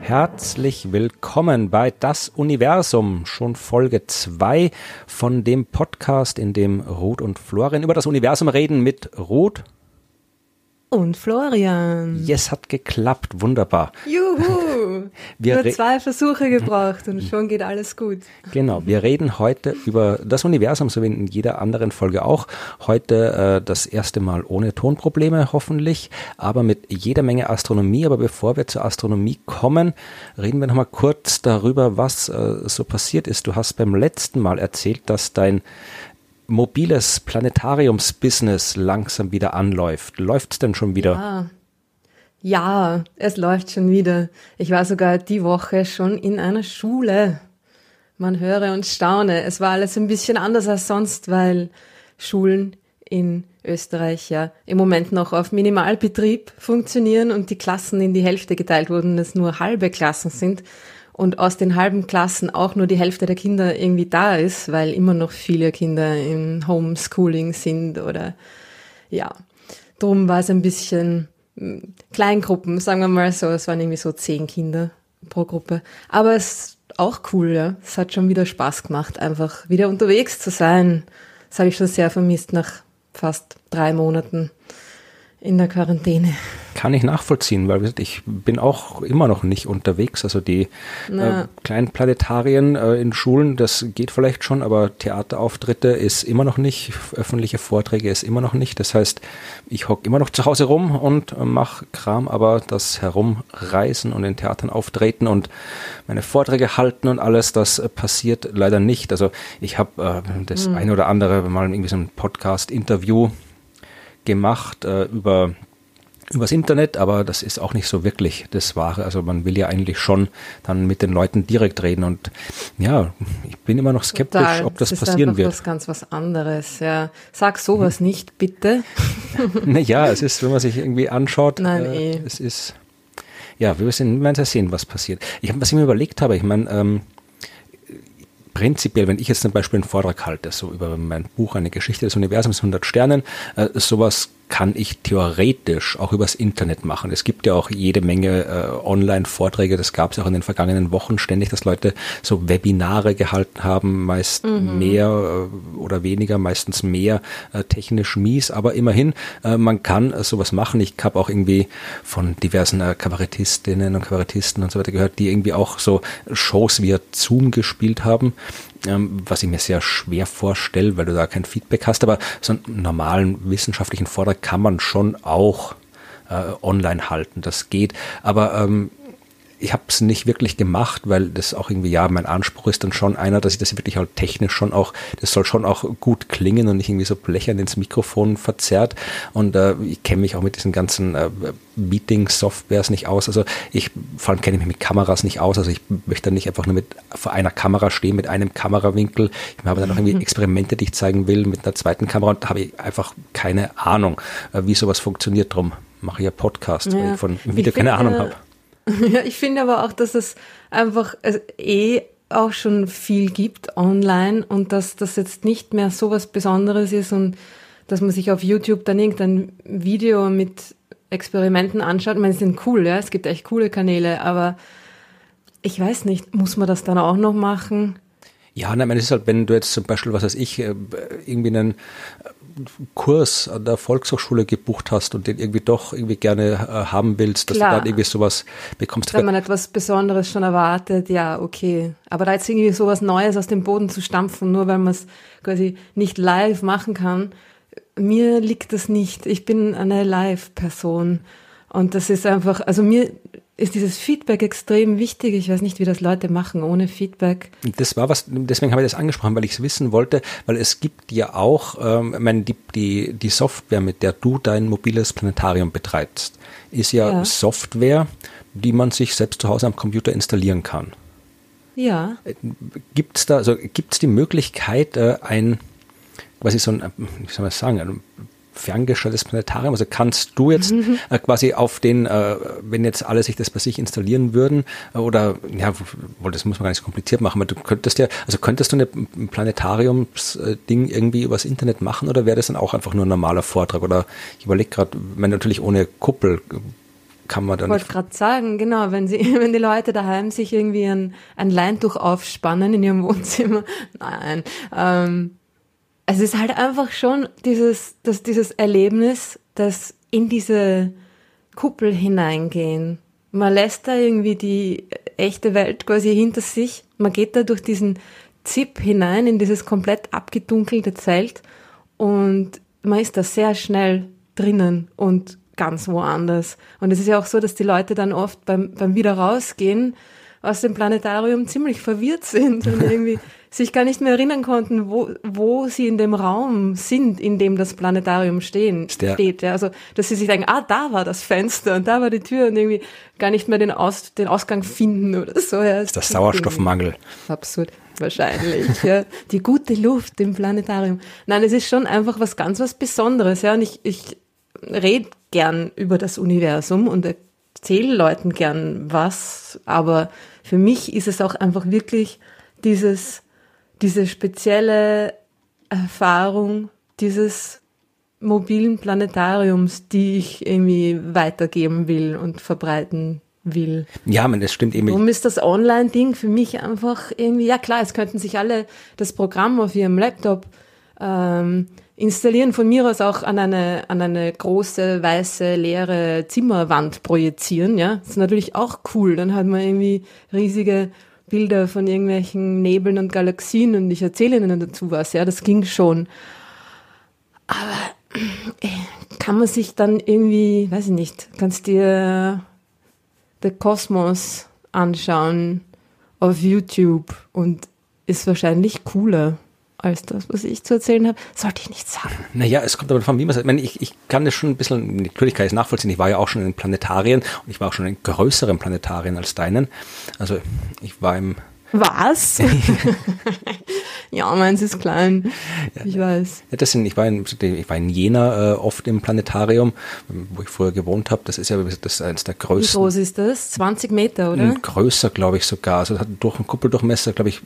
Herzlich willkommen bei Das Universum, schon Folge 2 von dem Podcast, in dem Ruth und Florian über das Universum reden mit Ruth und Florian. Yes, hat geklappt. Wunderbar. Juhu! Wir Nur zwei Versuche gebraucht und schon geht alles gut. Genau. Wir reden heute über das Universum, so wie in jeder anderen Folge auch. Heute äh, das erste Mal ohne Tonprobleme, hoffentlich, aber mit jeder Menge Astronomie. Aber bevor wir zur Astronomie kommen, reden wir nochmal kurz darüber, was äh, so passiert ist. Du hast beim letzten Mal erzählt, dass dein mobiles Planetariumsbusiness langsam wieder anläuft. Läuft's denn schon wieder? Ja. ja, es läuft schon wieder. Ich war sogar die Woche schon in einer Schule. Man höre und staune. Es war alles ein bisschen anders als sonst, weil Schulen in Österreich ja im Moment noch auf Minimalbetrieb funktionieren und die Klassen in die Hälfte geteilt wurden, es nur halbe Klassen sind und aus den halben Klassen auch nur die Hälfte der Kinder irgendwie da ist, weil immer noch viele Kinder im Homeschooling sind oder ja. Drum war es ein bisschen hm, Kleingruppen, sagen wir mal so. Es waren irgendwie so zehn Kinder pro Gruppe. Aber es ist auch cool, ja. Es hat schon wieder Spaß gemacht, einfach wieder unterwegs zu sein. Das habe ich schon sehr vermisst nach fast drei Monaten in der Quarantäne. Kann ich nachvollziehen, weil ich bin auch immer noch nicht unterwegs. Also die äh, kleinen Planetarien äh, in Schulen, das geht vielleicht schon, aber Theaterauftritte ist immer noch nicht, öffentliche Vorträge ist immer noch nicht. Das heißt, ich hocke immer noch zu Hause rum und äh, mache Kram, aber das Herumreisen und in Theatern auftreten und meine Vorträge halten und alles, das äh, passiert leider nicht. Also ich habe äh, das hm. eine oder andere mal irgendwie so ein Podcast-Interview gemacht äh, über übers Internet, aber das ist auch nicht so wirklich das Wahre. Also man will ja eigentlich schon dann mit den Leuten direkt reden und ja, ich bin immer noch skeptisch, Total. ob das, das passieren wird. Das ist ganz was anderes. Ja, sag sowas hm. nicht, bitte. naja, es ist, wenn man sich irgendwie anschaut, Nein, äh, eh. es ist ja, wir müssen, wir werden sehen, was passiert. Ich habe, was ich mir überlegt habe, ich meine, ähm, prinzipiell, wenn ich jetzt zum Beispiel einen Vortrag halte, so über mein Buch Eine Geschichte des Universums 100 Sternen, äh, sowas kann ich theoretisch auch übers Internet machen. Es gibt ja auch jede Menge äh, Online-Vorträge, das gab es auch in den vergangenen Wochen ständig, dass Leute so Webinare gehalten haben, meist mhm. mehr äh, oder weniger, meistens mehr äh, technisch mies, aber immerhin, äh, man kann äh, sowas machen. Ich habe auch irgendwie von diversen äh, Kabarettistinnen und Kabarettisten und so weiter gehört, die irgendwie auch so Shows via Zoom gespielt haben ähm, was ich mir sehr schwer vorstelle, weil du da kein Feedback hast. Aber so einen normalen wissenschaftlichen Vortrag kann man schon auch äh, online halten. Das geht. Aber ähm, ich habe es nicht wirklich gemacht, weil das auch irgendwie, ja, mein Anspruch ist dann schon einer, dass ich das wirklich halt technisch schon auch, das soll schon auch gut klingen und nicht irgendwie so blechern ins Mikrofon verzerrt. Und äh, ich kenne mich auch mit diesen ganzen äh, Meeting-Softwares nicht aus. Also ich vor allem kenne ich mich mit Kameras nicht aus. Also ich möchte dann nicht einfach nur mit vor einer Kamera stehen, mit einem Kamerawinkel. Ich habe dann auch irgendwie Experimente, die ich zeigen will, mit einer zweiten Kamera und da habe ich einfach keine Ahnung, äh, wie sowas funktioniert. Drum mache ich ja Podcast, ja. weil ich von Video keine Ahnung habe. Ja, ich finde aber auch, dass es einfach eh auch schon viel gibt online und dass das jetzt nicht mehr so was Besonderes ist und dass man sich auf YouTube dann irgendein Video mit Experimenten anschaut. Ich meine, sie sind cool, ja, es gibt echt coole Kanäle, aber ich weiß nicht, muss man das dann auch noch machen? Ja, nein, es ist halt, wenn du jetzt zum Beispiel, was weiß ich, äh, irgendwie einen Kurs an der Volkshochschule gebucht hast und den irgendwie doch irgendwie gerne äh, haben willst, dass Klar. du dann irgendwie sowas bekommst. Wenn man etwas Besonderes schon erwartet, ja, okay. Aber da jetzt irgendwie sowas Neues aus dem Boden zu stampfen, nur weil man es quasi nicht live machen kann, mir liegt das nicht. Ich bin eine Live-Person. Und das ist einfach, also mir ist dieses Feedback extrem wichtig. Ich weiß nicht, wie das Leute machen ohne Feedback. Das war was, deswegen habe ich das angesprochen, weil ich es wissen wollte, weil es gibt ja auch, ähm, ich meine, die, die, die Software, mit der du dein mobiles Planetarium betreibst, ist ja, ja. Software, die man sich selbst zu Hause am Computer installieren kann. Ja. Gibt es da, also gibt es die Möglichkeit, äh, ein, was ist so ein, wie soll man sagen, ein ferngestelltes Planetarium? Also kannst du jetzt mhm. äh, quasi auf den, äh, wenn jetzt alle sich das bei sich installieren würden, äh, oder ja, das muss man gar nicht so kompliziert machen, aber du könntest ja, also könntest du ein Planetariumsding irgendwie übers Internet machen oder wäre das dann auch einfach nur ein normaler Vortrag? Oder ich überlege gerade, wenn natürlich ohne Kuppel kann man dann. Ich wollte gerade sagen, genau, wenn sie, wenn die Leute daheim sich irgendwie ein, ein Leintuch aufspannen in ihrem Wohnzimmer, nein, ähm, es ist halt einfach schon dieses, dass dieses Erlebnis, das in diese Kuppel hineingehen. Man lässt da irgendwie die echte Welt quasi hinter sich. Man geht da durch diesen Zip hinein in dieses komplett abgedunkelte Zelt und man ist da sehr schnell drinnen und ganz woanders. Und es ist ja auch so, dass die Leute dann oft beim, beim Wieder rausgehen aus dem Planetarium ziemlich verwirrt sind und irgendwie sich gar nicht mehr erinnern konnten, wo, wo sie in dem Raum sind, in dem das Planetarium stehen, steht. Ja. Also, dass sie sich denken, ah, da war das Fenster und da war die Tür und irgendwie gar nicht mehr den, Aus, den Ausgang finden oder so. Ja. Das ist der Sauerstoffmangel. Absurd. Wahrscheinlich, ja. Die gute Luft im Planetarium. Nein, es ist schon einfach was ganz was Besonderes, ja. Und ich, ich rede gern über das Universum und erzähle Leuten gern was, aber für mich ist es auch einfach wirklich dieses, diese spezielle Erfahrung dieses mobilen Planetariums, die ich irgendwie weitergeben will und verbreiten will. Ja, man, das stimmt eben. Warum ist das Online-Ding für mich einfach irgendwie, ja klar, es könnten sich alle das Programm auf ihrem Laptop ähm, installieren, von mir aus auch an eine, an eine große, weiße, leere Zimmerwand projizieren, ja. Das ist natürlich auch cool. Dann hat man irgendwie riesige Bilder von irgendwelchen Nebeln und Galaxien und ich erzähle ihnen dazu was, ja. Das ging schon. Aber äh, kann man sich dann irgendwie, weiß ich nicht, kannst dir The Kosmos anschauen auf YouTube und ist wahrscheinlich cooler als das, was ich zu erzählen habe, sollte ich nicht sagen. Naja, es kommt aber von wie man sagt. Ich, ich kann das schon ein bisschen, natürlich kann ich es nachvollziehen. Ich war ja auch schon in Planetarien und ich war auch schon in größeren Planetarien als deinen. Also ich war im was? ja, meins ist klein. Ich weiß. Ja, das sind, ich, war in, ich war in Jena äh, oft im Planetarium, wo ich früher gewohnt habe. Das ist ja das ist eines der größten. Wie groß ist das? 20 Meter, oder? Größer, glaube ich sogar. Also das hat durch einen Kuppeldurchmesser, glaube ich,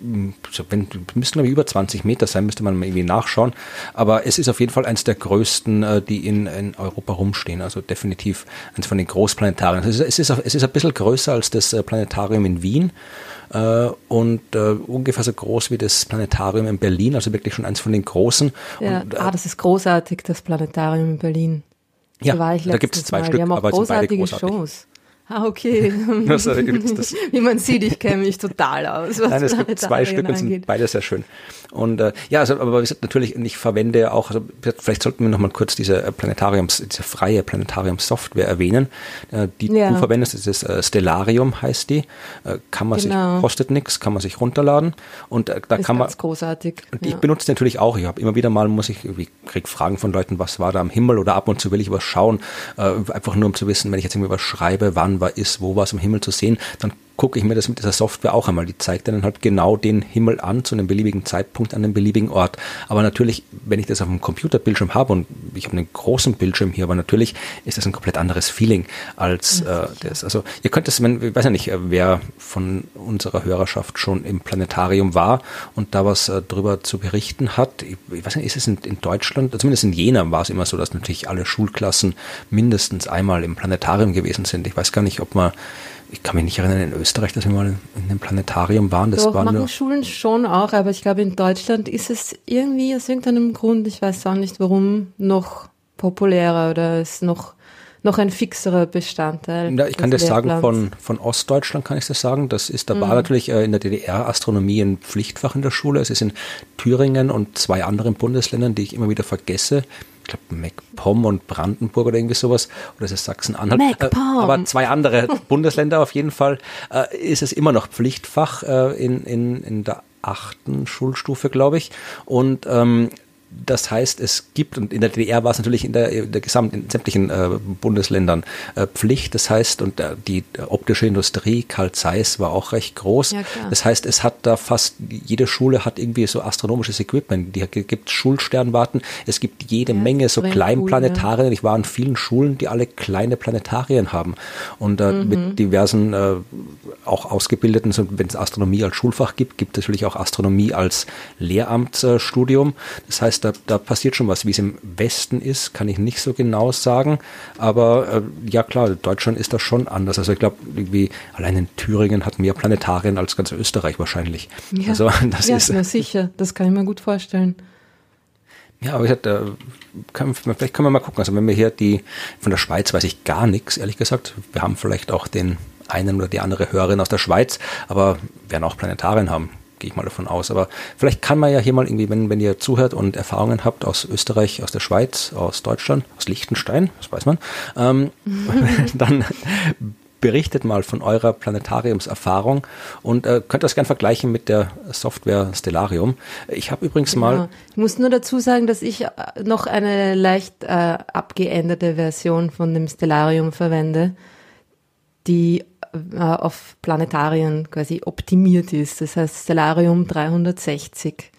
wenn, müssten glaube ich über 20 Meter sein, müsste man mal irgendwie nachschauen. Aber es ist auf jeden Fall eines der größten, äh, die in, in Europa rumstehen. Also definitiv eines von den Großplanetarien. Also es ist, es ist ein bisschen größer als das äh, Planetarium in Wien und äh, ungefähr so groß wie das Planetarium in Berlin, also wirklich schon eins von den großen. Ja, und, äh, ah, das ist großartig, das Planetarium in Berlin. Ja, da, da gibt es zwei Mal. Stück, Die haben auch aber großartige Shows. Ah, okay. das, das, Wie man sieht, ich kenne mich total aus. Nein, es gibt zwei Stück und sind beide sehr schön. Und äh, ja, also, aber gesagt, natürlich, ich verwende auch, also vielleicht sollten wir nochmal kurz diese äh, Planetariums, diese freie Planetarium-Software erwähnen. Äh, die ja. du verwendest, das ist äh, Stellarium heißt die. Äh, kann man genau. sich, kostet nichts, kann man sich runterladen. Und äh, da ist kann man. großartig. Und ich benutze natürlich auch. Ich habe immer wieder mal, muss ich, ich krieg Fragen von Leuten, was war da am Himmel oder ab und zu will ich was schauen. Äh, einfach nur um zu wissen, wenn ich jetzt irgendwie was schreibe, wann ist, wo war es am Himmel zu sehen, dann gucke ich mir das mit dieser Software auch einmal. Die zeigt dann halt genau den Himmel an zu einem beliebigen Zeitpunkt an einem beliebigen Ort. Aber natürlich, wenn ich das auf einem Computerbildschirm habe und ich habe einen großen Bildschirm hier, aber natürlich ist das ein komplett anderes Feeling als äh, das. Also ihr könnt es, ich weiß ja nicht, wer von unserer Hörerschaft schon im Planetarium war und da was äh, drüber zu berichten hat. Ich, ich weiß nicht, ist es in, in Deutschland, zumindest in Jena war es immer so, dass natürlich alle Schulklassen mindestens einmal im Planetarium gewesen sind. Ich weiß gar nicht, ob man ich kann mich nicht erinnern, in Österreich, dass wir mal in einem Planetarium waren. Das Doch, war machen nur Schulen schon auch, aber ich glaube, in Deutschland ist es irgendwie aus irgendeinem Grund, ich weiß auch nicht warum, noch populärer oder ist noch noch ein fixerer Bestandteil. Ja, ich kann das sagen, von, von Ostdeutschland kann ich das sagen. Das ist, da war mhm. natürlich äh, in der DDR Astronomie ein Pflichtfach in der Schule. Es ist in Thüringen und zwei anderen Bundesländern, die ich immer wieder vergesse glaube, MacPom und Brandenburg oder irgendwie sowas, oder ist es Sachsen-Anhalt? Äh, aber zwei andere Bundesländer auf jeden Fall, äh, ist es immer noch Pflichtfach äh, in, in, in der achten Schulstufe, glaube ich. Und ähm, das heißt, es gibt, und in der DDR war es natürlich in der, in der gesamten, in sämtlichen äh, Bundesländern äh, Pflicht. Das heißt, und äh, die optische Industrie, Karl Zeiss war auch recht groß. Ja, das heißt, es hat da fast, jede Schule hat irgendwie so astronomisches Equipment. Die gibt Schulsternwarten. Es gibt jede ja, Menge so Kleinplanetarien. Cool, ja. Ich war in vielen Schulen, die alle kleine Planetarien haben. Und äh, mhm. mit diversen äh, auch ausgebildeten, so, wenn es Astronomie als Schulfach gibt, gibt es natürlich auch Astronomie als Lehramtsstudium. Das heißt, da, da passiert schon was. Wie es im Westen ist, kann ich nicht so genau sagen. Aber äh, ja klar, Deutschland ist da schon anders. Also ich glaube, irgendwie allein in Thüringen hat mehr Planetarien als ganz Österreich wahrscheinlich. Ja, also das ja, ist na sicher, das kann ich mir gut vorstellen. Ja, aber ich hatte, kann, vielleicht können wir mal gucken. Also wenn wir hier die, von der Schweiz weiß ich gar nichts, ehrlich gesagt. Wir haben vielleicht auch den einen oder die andere Hörerin aus der Schweiz, aber werden auch Planetarien haben gehe ich mal davon aus. Aber vielleicht kann man ja hier mal irgendwie, wenn, wenn ihr zuhört und Erfahrungen habt aus Österreich, aus der Schweiz, aus Deutschland, aus Liechtenstein, das weiß man, ähm, dann berichtet mal von eurer Planetariumserfahrung und äh, könnt das gerne vergleichen mit der Software Stellarium. Ich habe übrigens genau. mal. Ich muss nur dazu sagen, dass ich äh, noch eine leicht äh, abgeänderte Version von dem Stellarium verwende, die äh, auf Planetarien quasi optimiert ist. Das heißt Stellarium 360.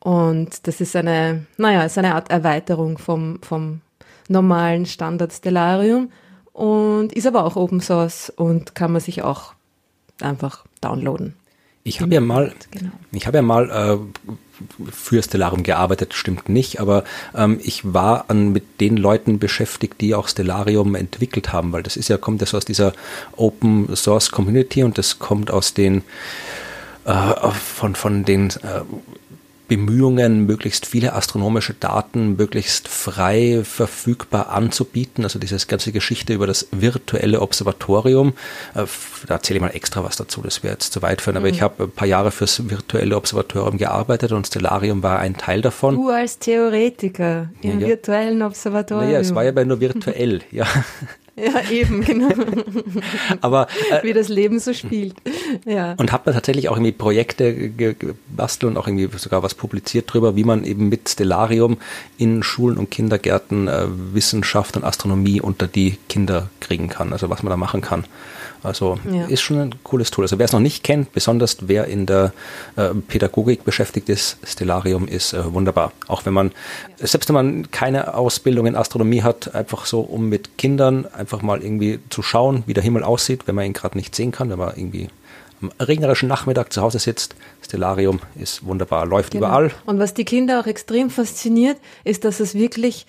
Und das ist eine, naja, ist eine Art Erweiterung vom, vom normalen Standard Stellarium und ist aber auch Open Source und kann man sich auch einfach downloaden. Ich habe ja mal, genau. ich habe ja mal äh, für Stellarium gearbeitet, stimmt nicht, aber ähm, ich war an, mit den Leuten beschäftigt, die auch Stellarium entwickelt haben, weil das ist ja, kommt ja so aus dieser Open Source Community und das kommt aus den äh, von, von den äh, Bemühungen, möglichst viele astronomische Daten möglichst frei verfügbar anzubieten. Also diese ganze Geschichte über das virtuelle Observatorium. Äh, da erzähle ich mal extra was dazu, das wäre jetzt zu weit führen. Aber mhm. ich habe ein paar Jahre fürs virtuelle Observatorium gearbeitet und Stellarium war ein Teil davon. Du als Theoretiker im ja, ja. virtuellen Observatorium. Naja, es war ja nur virtuell, ja. Ja, eben, genau. Aber äh, wie das Leben so spielt. Ja. Und habe da tatsächlich auch irgendwie Projekte gebastelt und auch irgendwie sogar was publiziert drüber, wie man eben mit Stellarium in Schulen und Kindergärten äh, Wissenschaft und Astronomie unter die Kinder kriegen kann, also was man da machen kann. Also ja. ist schon ein cooles Tool. Also wer es noch nicht kennt, besonders wer in der äh, Pädagogik beschäftigt ist, Stellarium ist äh, wunderbar. Auch wenn man, ja. selbst wenn man keine Ausbildung in Astronomie hat, einfach so, um mit Kindern einfach mal irgendwie zu schauen, wie der Himmel aussieht, wenn man ihn gerade nicht sehen kann, wenn man irgendwie am regnerischen Nachmittag zu Hause sitzt. Stellarium ist wunderbar, läuft genau. überall. Und was die Kinder auch extrem fasziniert, ist, dass es wirklich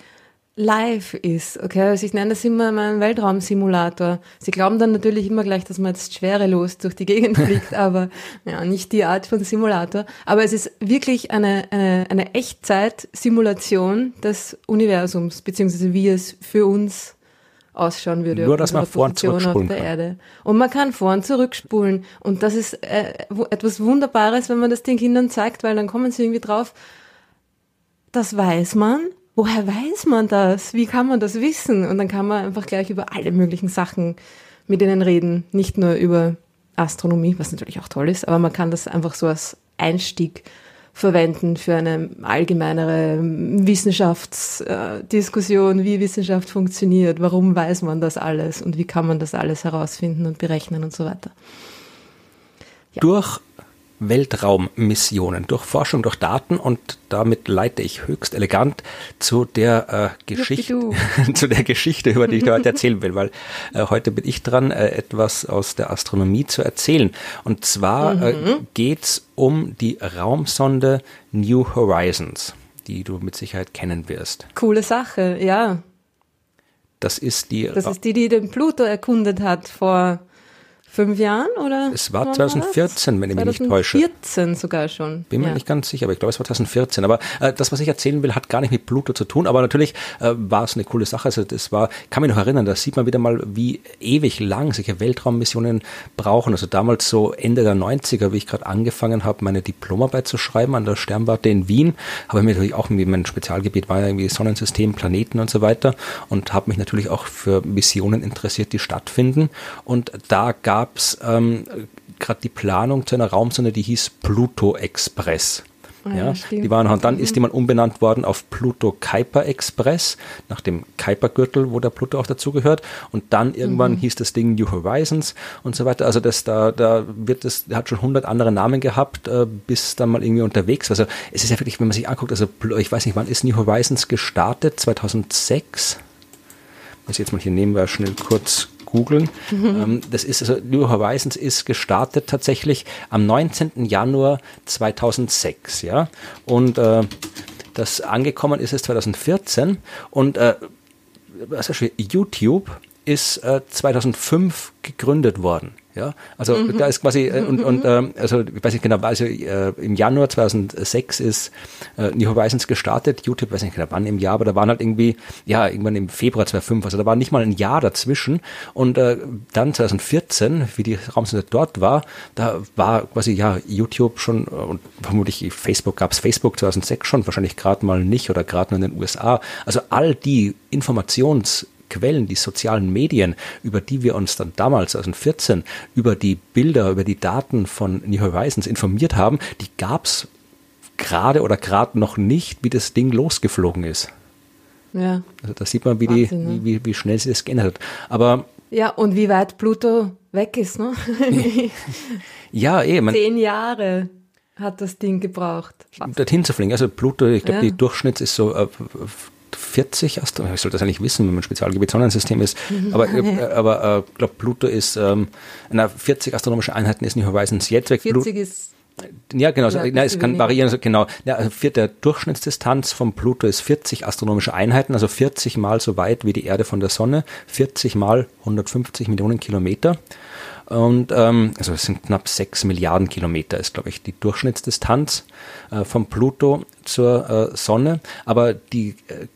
live ist. Okay, also ich nenne das immer meinen Weltraumsimulator. Sie glauben dann natürlich immer gleich, dass man jetzt schwerelos durch die Gegend fliegt, aber ja, nicht die Art von Simulator. Aber es ist wirklich eine, eine, eine Echtzeit-Simulation des Universums, beziehungsweise wie es für uns ausschauen würde. Nur, dass man vor und zurückspulen auf der Erde. Und man kann vor und zurückspulen. Und das ist äh, etwas Wunderbares, wenn man das den Kindern zeigt, weil dann kommen sie irgendwie drauf, das weiß man, woher weiß man das? Wie kann man das wissen? Und dann kann man einfach gleich über alle möglichen Sachen mit ihnen reden, nicht nur über Astronomie, was natürlich auch toll ist, aber man kann das einfach so als Einstieg verwenden für eine allgemeinere Wissenschaftsdiskussion, wie Wissenschaft funktioniert, warum weiß man das alles und wie kann man das alles herausfinden und berechnen und so weiter. Ja. Durch Weltraummissionen, durch Forschung, durch Daten und damit leite ich höchst elegant zu der äh, Geschichte, zu der Geschichte, über die ich heute erzählen will, weil äh, heute bin ich dran, äh, etwas aus der Astronomie zu erzählen. Und zwar äh, mhm. geht's um die Raumsonde New Horizons, die du mit Sicherheit kennen wirst. Coole Sache, ja. Das ist die. Das ist die, die den Pluto erkundet hat vor fünf Jahren oder? Es war 2014, wenn ich mich nicht täusche. 2014 sogar schon. Bin mir ja. nicht ganz sicher, aber ich glaube, es war 2014. Aber äh, das, was ich erzählen will, hat gar nicht mit Pluto zu tun. Aber natürlich äh, war es eine coole Sache. Also das war, kann mich noch erinnern, da sieht man wieder mal, wie ewig lang solche Weltraummissionen brauchen. Also damals so Ende der 90er, wie ich gerade angefangen habe, meine Diplomarbeit zu schreiben an der Sternwarte in Wien, habe ich mir natürlich auch irgendwie, mein Spezialgebiet war ja irgendwie Sonnensystem, Planeten und so weiter und habe mich natürlich auch für Missionen interessiert, die stattfinden. Und da gab gab es ähm, gerade die Planung zu einer Raumsonde, die hieß Pluto Express. Ah, ja, die waren, und dann ist die mal umbenannt worden auf Pluto Kuiper Express, nach dem Kuiper-Gürtel, wo der Pluto auch dazugehört. Und dann irgendwann mhm. hieß das Ding New Horizons und so weiter. Also das, da, da wird es, hat schon hundert andere Namen gehabt, äh, bis dann mal irgendwie unterwegs. Also es ist ja wirklich, wenn man sich anguckt, also ich weiß nicht, wann ist New Horizons gestartet? 2006? muss jetzt mal hier nebenbei schnell kurz googeln. Mhm. Ähm, das ist also New Horizons ist gestartet tatsächlich am 19. Januar 2006, ja. Und äh, das angekommen ist es 2014 und äh, also YouTube ist äh, 2005 gegründet worden. Ja, also mhm. da ist quasi äh, und, und ähm, also ich weiß nicht genau, also äh, im Januar 2006 ist äh, New Horizons gestartet, YouTube weiß nicht genau wann im Jahr, aber da waren halt irgendwie ja irgendwann im Februar 2005, also da war nicht mal ein Jahr dazwischen und äh, dann 2014, wie die Raumsonde dort war, da war quasi ja YouTube schon und vermutlich Facebook gab es Facebook 2006 schon, wahrscheinlich gerade mal nicht oder gerade nur in den USA. Also all die Informations Quellen, die sozialen Medien, über die wir uns dann damals, 2014, über die Bilder, über die Daten von New Horizons informiert haben, die gab es gerade oder gerade noch nicht, wie das Ding losgeflogen ist. Ja. Also da sieht man, wie, Wahnsinn, die, ne? wie, wie schnell sie das geändert hat. Aber ja, und wie weit Pluto weg ist, ne? ja, eben. Zehn Jahre hat das Ding gebraucht. Dorthin zu fliegen. Also Pluto, ich glaube, ja. die Durchschnitt ist so äh, 40 Astronomen, ich sollte das eigentlich wissen, wenn man Spezialgebiet Sonnensystem ist, mhm. aber, äh, aber äh, glaube Pluto ist, ähm, na, 40 astronomische Einheiten ist New Horizons jetzt weg. 40 ist ja, genau. Ja, na, es kann variieren. Also genau. Ja, also der Durchschnittsdistanz vom Pluto ist 40 astronomische Einheiten, also 40 mal so weit wie die Erde von der Sonne, 40 mal 150 Millionen Kilometer. Und ähm, also es sind knapp 6 Milliarden Kilometer, ist, glaube ich, die Durchschnittsdistanz äh, vom Pluto zur äh, Sonne. Aber die äh,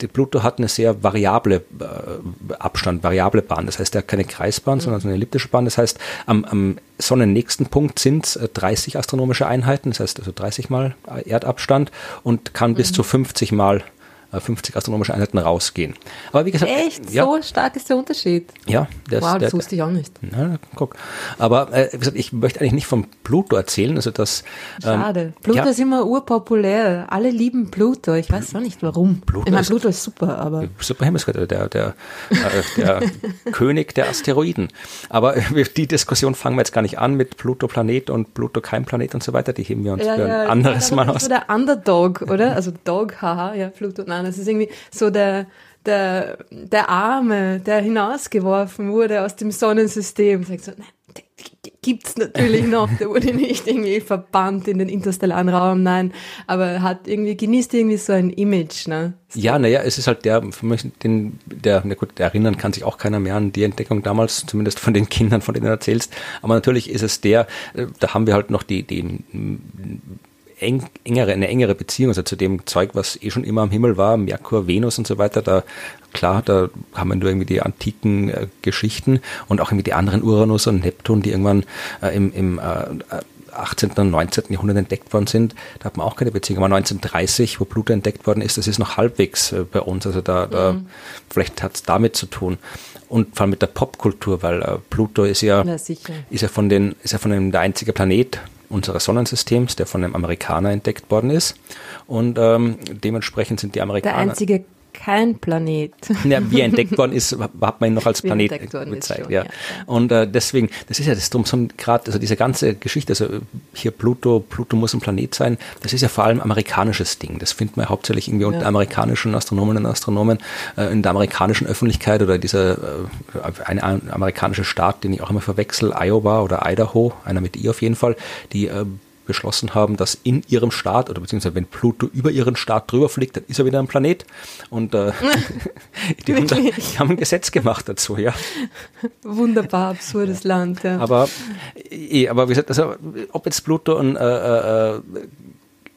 die Pluto hat eine sehr variable äh, Abstand, variable Bahn. Das heißt, er hat keine Kreisbahn, mhm. sondern so eine elliptische Bahn. Das heißt, am, am sonnennächsten Punkt sind es 30 astronomische Einheiten, das heißt also 30 mal Erdabstand und kann mhm. bis zu 50 mal 50 äh, astronomische Einheiten rausgehen. Aber wie gesagt, echt ja, so stark ist der Unterschied. Ja, der wow, das der, wusste ich auch nicht. Na, guck. Aber äh, wie gesagt, ich möchte eigentlich nicht vom Pluto erzählen, also das. Ähm, Schade. Pluto ja, ist immer urpopulär. Alle lieben Pluto. Ich weiß auch nicht warum. Pluto ich meine, Pluto ist super, aber super Himmelsgott, der der äh, der König der Asteroiden. Aber die Diskussion fangen wir jetzt gar nicht an mit Pluto Planet und Pluto kein Planet und so weiter. Die heben wir uns ja, für ein anderes Mal aus. Das ist so der Underdog, oder? Also Dog, haha, ja Pluto. Nein, das ist irgendwie so der, der, der Arme, der hinausgeworfen wurde aus dem Sonnensystem. Sag so, nein, gibt's natürlich noch, der wurde nicht irgendwie verbannt in den interstellaren Raum, nein, aber hat irgendwie, genießt irgendwie so ein Image, ne? Ja, naja, es ist halt der, den, der, na gut, erinnern kann sich auch keiner mehr an die Entdeckung damals, zumindest von den Kindern, von denen du erzählst, aber natürlich ist es der, äh, da haben wir halt noch die, die eng, engere, eine engere Beziehung, also zu dem Zeug, was eh schon immer am Himmel war, Merkur, Venus und so weiter, da klar, da haben wir nur irgendwie die antiken äh, Geschichten und auch irgendwie die anderen Uranus und Neptun, die irgendwann äh, im, im äh, 18. und 19. Jahrhundert entdeckt worden sind, da hat man auch keine Beziehung. Aber 1930, wo Pluto entdeckt worden ist, das ist noch halbwegs äh, bei uns. Also da, da mhm. vielleicht hat es damit zu tun. Und vor allem mit der Popkultur, weil äh, Pluto ist ja, ja ist ja von den, ist ja von dem der einzige Planet, unseres Sonnensystems, der von einem Amerikaner entdeckt worden ist. Und ähm, dementsprechend sind die Amerikaner. Der einzige kein Planet. Ja, wie er entdeckt worden ist, hat man ihn noch als wie Planet gezeigt. Schon, ja. ja. Und äh, deswegen, das ist ja das drum so gerade, also diese ganze Geschichte, also hier Pluto, Pluto muss ein Planet sein, das ist ja vor allem amerikanisches Ding. Das findet man hauptsächlich irgendwie unter ja. amerikanischen Astronomen und Astronomen äh, in der amerikanischen Öffentlichkeit oder dieser äh, ein, ein amerikanischer Staat, den ich auch immer verwechsel, Iowa oder Idaho, einer mit I auf jeden Fall, die äh, beschlossen haben, dass in ihrem Staat oder beziehungsweise wenn Pluto über ihren Staat drüber fliegt, dann ist er wieder ein Planet. Und äh, die, haben da, die, haben ein Gesetz gemacht dazu, ja. Wunderbar absurdes Land, ja. Aber, eh, aber wie gesagt, also, ob jetzt Pluto ein äh, äh,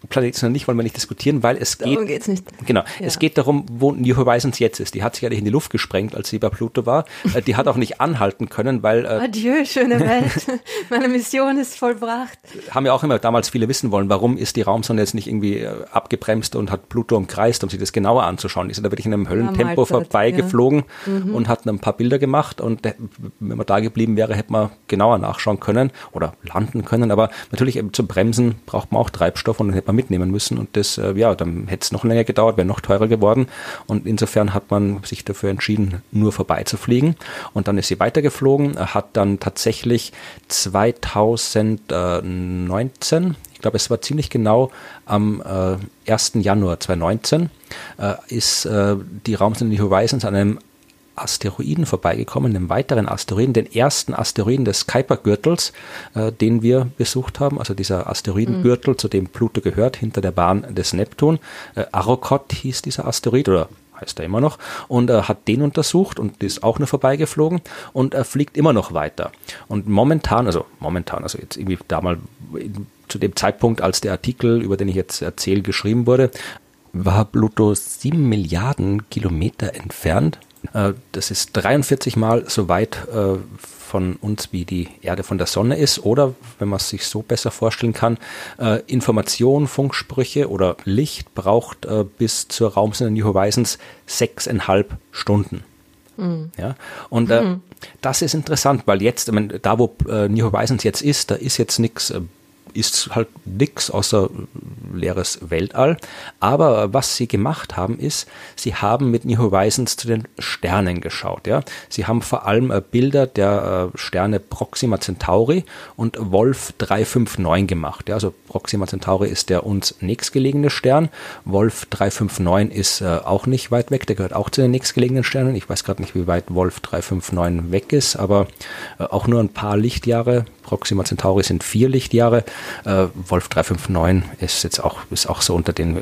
Planet ist noch nicht, wollen wir nicht diskutieren, weil es geht. Darum geht's nicht. Genau. Ja. Es geht darum, wo New Horizons jetzt ist. Die hat sich ja nicht in die Luft gesprengt, als sie bei Pluto war. Äh, die hat auch nicht anhalten können, weil. Äh, Adieu, schöne Welt. Meine Mission ist vollbracht. Haben ja auch immer damals viele wissen wollen, warum ist die Raumsonde jetzt nicht irgendwie äh, abgebremst und hat Pluto umkreist, um sich das genauer anzuschauen. Die sind da wirklich in einem Höllentempo ja, vorbeigeflogen ja. mhm. und hatten ein paar Bilder gemacht und wenn man da geblieben wäre, hätte man genauer nachschauen können oder landen können. Aber natürlich zum Bremsen braucht man auch Treibstoff und dann hätte man mitnehmen müssen und das, äh, ja, dann hätte es noch länger gedauert, wäre noch teurer geworden und insofern hat man sich dafür entschieden, nur vorbeizufliegen und dann ist sie weitergeflogen, hat dann tatsächlich 2019, ich glaube, es war ziemlich genau am äh, 1. Januar 2019, äh, ist äh, die Raumsonde Horizons an einem Asteroiden vorbeigekommen, einem weiteren Asteroiden, den ersten Asteroiden des Kuiper-Gürtels, äh, den wir besucht haben, also dieser Asteroidengürtel, mhm. zu dem Pluto gehört, hinter der Bahn des Neptun. Äh, Arrokoth hieß dieser Asteroid oder heißt er immer noch, und äh, hat den untersucht und ist auch nur vorbeigeflogen und er fliegt immer noch weiter. Und momentan, also momentan, also jetzt irgendwie damals zu dem Zeitpunkt, als der Artikel, über den ich jetzt erzähle, geschrieben wurde, war Pluto sieben Milliarden Kilometer entfernt äh, das ist 43 Mal so weit äh, von uns wie die Erde von der Sonne ist. Oder, wenn man es sich so besser vorstellen kann, äh, Information, Funksprüche oder Licht braucht bis zur Raumsonde New Horizons sechseinhalb Stunden. Mhm. Ja, und äh, mhm. das ist interessant, weil jetzt, ich meine, da wo äh, New Horizons jetzt ist, da ist jetzt nichts äh, ist halt nichts außer leeres Weltall. Aber was sie gemacht haben, ist, sie haben mit New Horizons zu den Sternen geschaut. Ja? Sie haben vor allem äh, Bilder der äh, Sterne Proxima Centauri und Wolf 359 gemacht. Ja? Also Proxima Centauri ist der uns nächstgelegene Stern. Wolf 359 ist äh, auch nicht weit weg, der gehört auch zu den nächstgelegenen Sternen. Ich weiß gerade nicht, wie weit Wolf 359 weg ist, aber auch nur ein paar Lichtjahre. Proxima Centauri sind vier Lichtjahre. Äh, Wolf 359 ist jetzt auch, ist auch so unter den äh,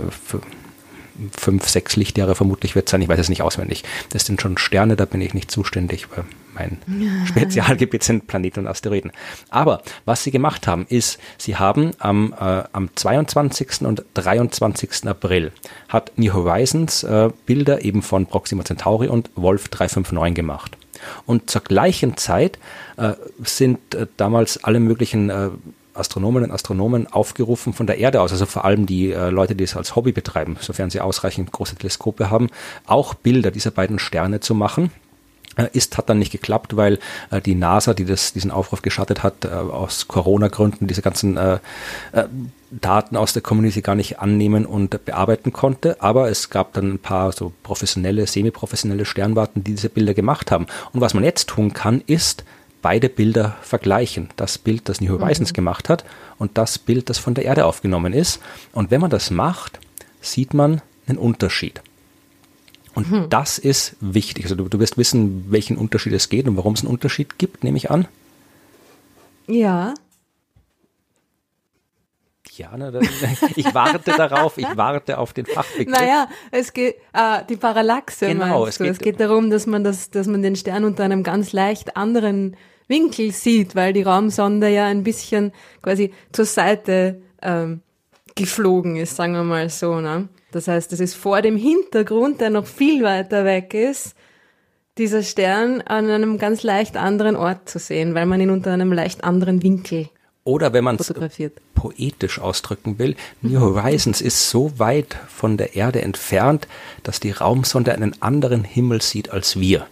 fünf, sechs Lichtjahre vermutlich wird sein. Ich weiß es nicht auswendig. Das sind schon Sterne, da bin ich nicht zuständig, weil mein Spezialgebiet sind Planeten und Asteroiden. Aber was sie gemacht haben, ist, sie haben am, äh, am 22. und 23. April hat New Horizons äh, Bilder eben von Proxima Centauri und Wolf 359 gemacht. Und zur gleichen Zeit äh, sind äh, damals alle möglichen äh, Astronominnen und Astronomen aufgerufen von der Erde aus, also vor allem die äh, Leute, die es als Hobby betreiben, sofern sie ausreichend große Teleskope haben, auch Bilder dieser beiden Sterne zu machen. Äh, ist, hat dann nicht geklappt, weil äh, die NASA, die das, diesen Aufruf geschattet hat, äh, aus Corona-Gründen diese ganzen äh, äh, Daten aus der Community gar nicht annehmen und bearbeiten konnte. Aber es gab dann ein paar so professionelle, semi-professionelle Sternwarten, die diese Bilder gemacht haben. Und was man jetzt tun kann, ist, beide Bilder vergleichen. Das Bild, das New Horizons mhm. gemacht hat und das Bild, das von der Erde aufgenommen ist. Und wenn man das macht, sieht man einen Unterschied. Und mhm. das ist wichtig. Also du, du wirst wissen, welchen Unterschied es geht und warum es einen Unterschied gibt, nehme ich an. Ja. Ja, ne, ich warte darauf, ich warte auf den Fachbegriff. Naja, es geht, äh, die Parallaxe genau, es geht, es geht darum, dass man das, dass man den Stern unter einem ganz leicht anderen Winkel sieht, weil die Raumsonde ja ein bisschen quasi zur Seite ähm, geflogen ist, sagen wir mal so. Ne? Das heißt, es ist vor dem Hintergrund, der noch viel weiter weg ist, dieser Stern an einem ganz leicht anderen Ort zu sehen, weil man ihn unter einem leicht anderen Winkel oder wenn man es poetisch ausdrücken will, New Horizons ist so weit von der Erde entfernt, dass die Raumsonde einen anderen Himmel sieht als wir.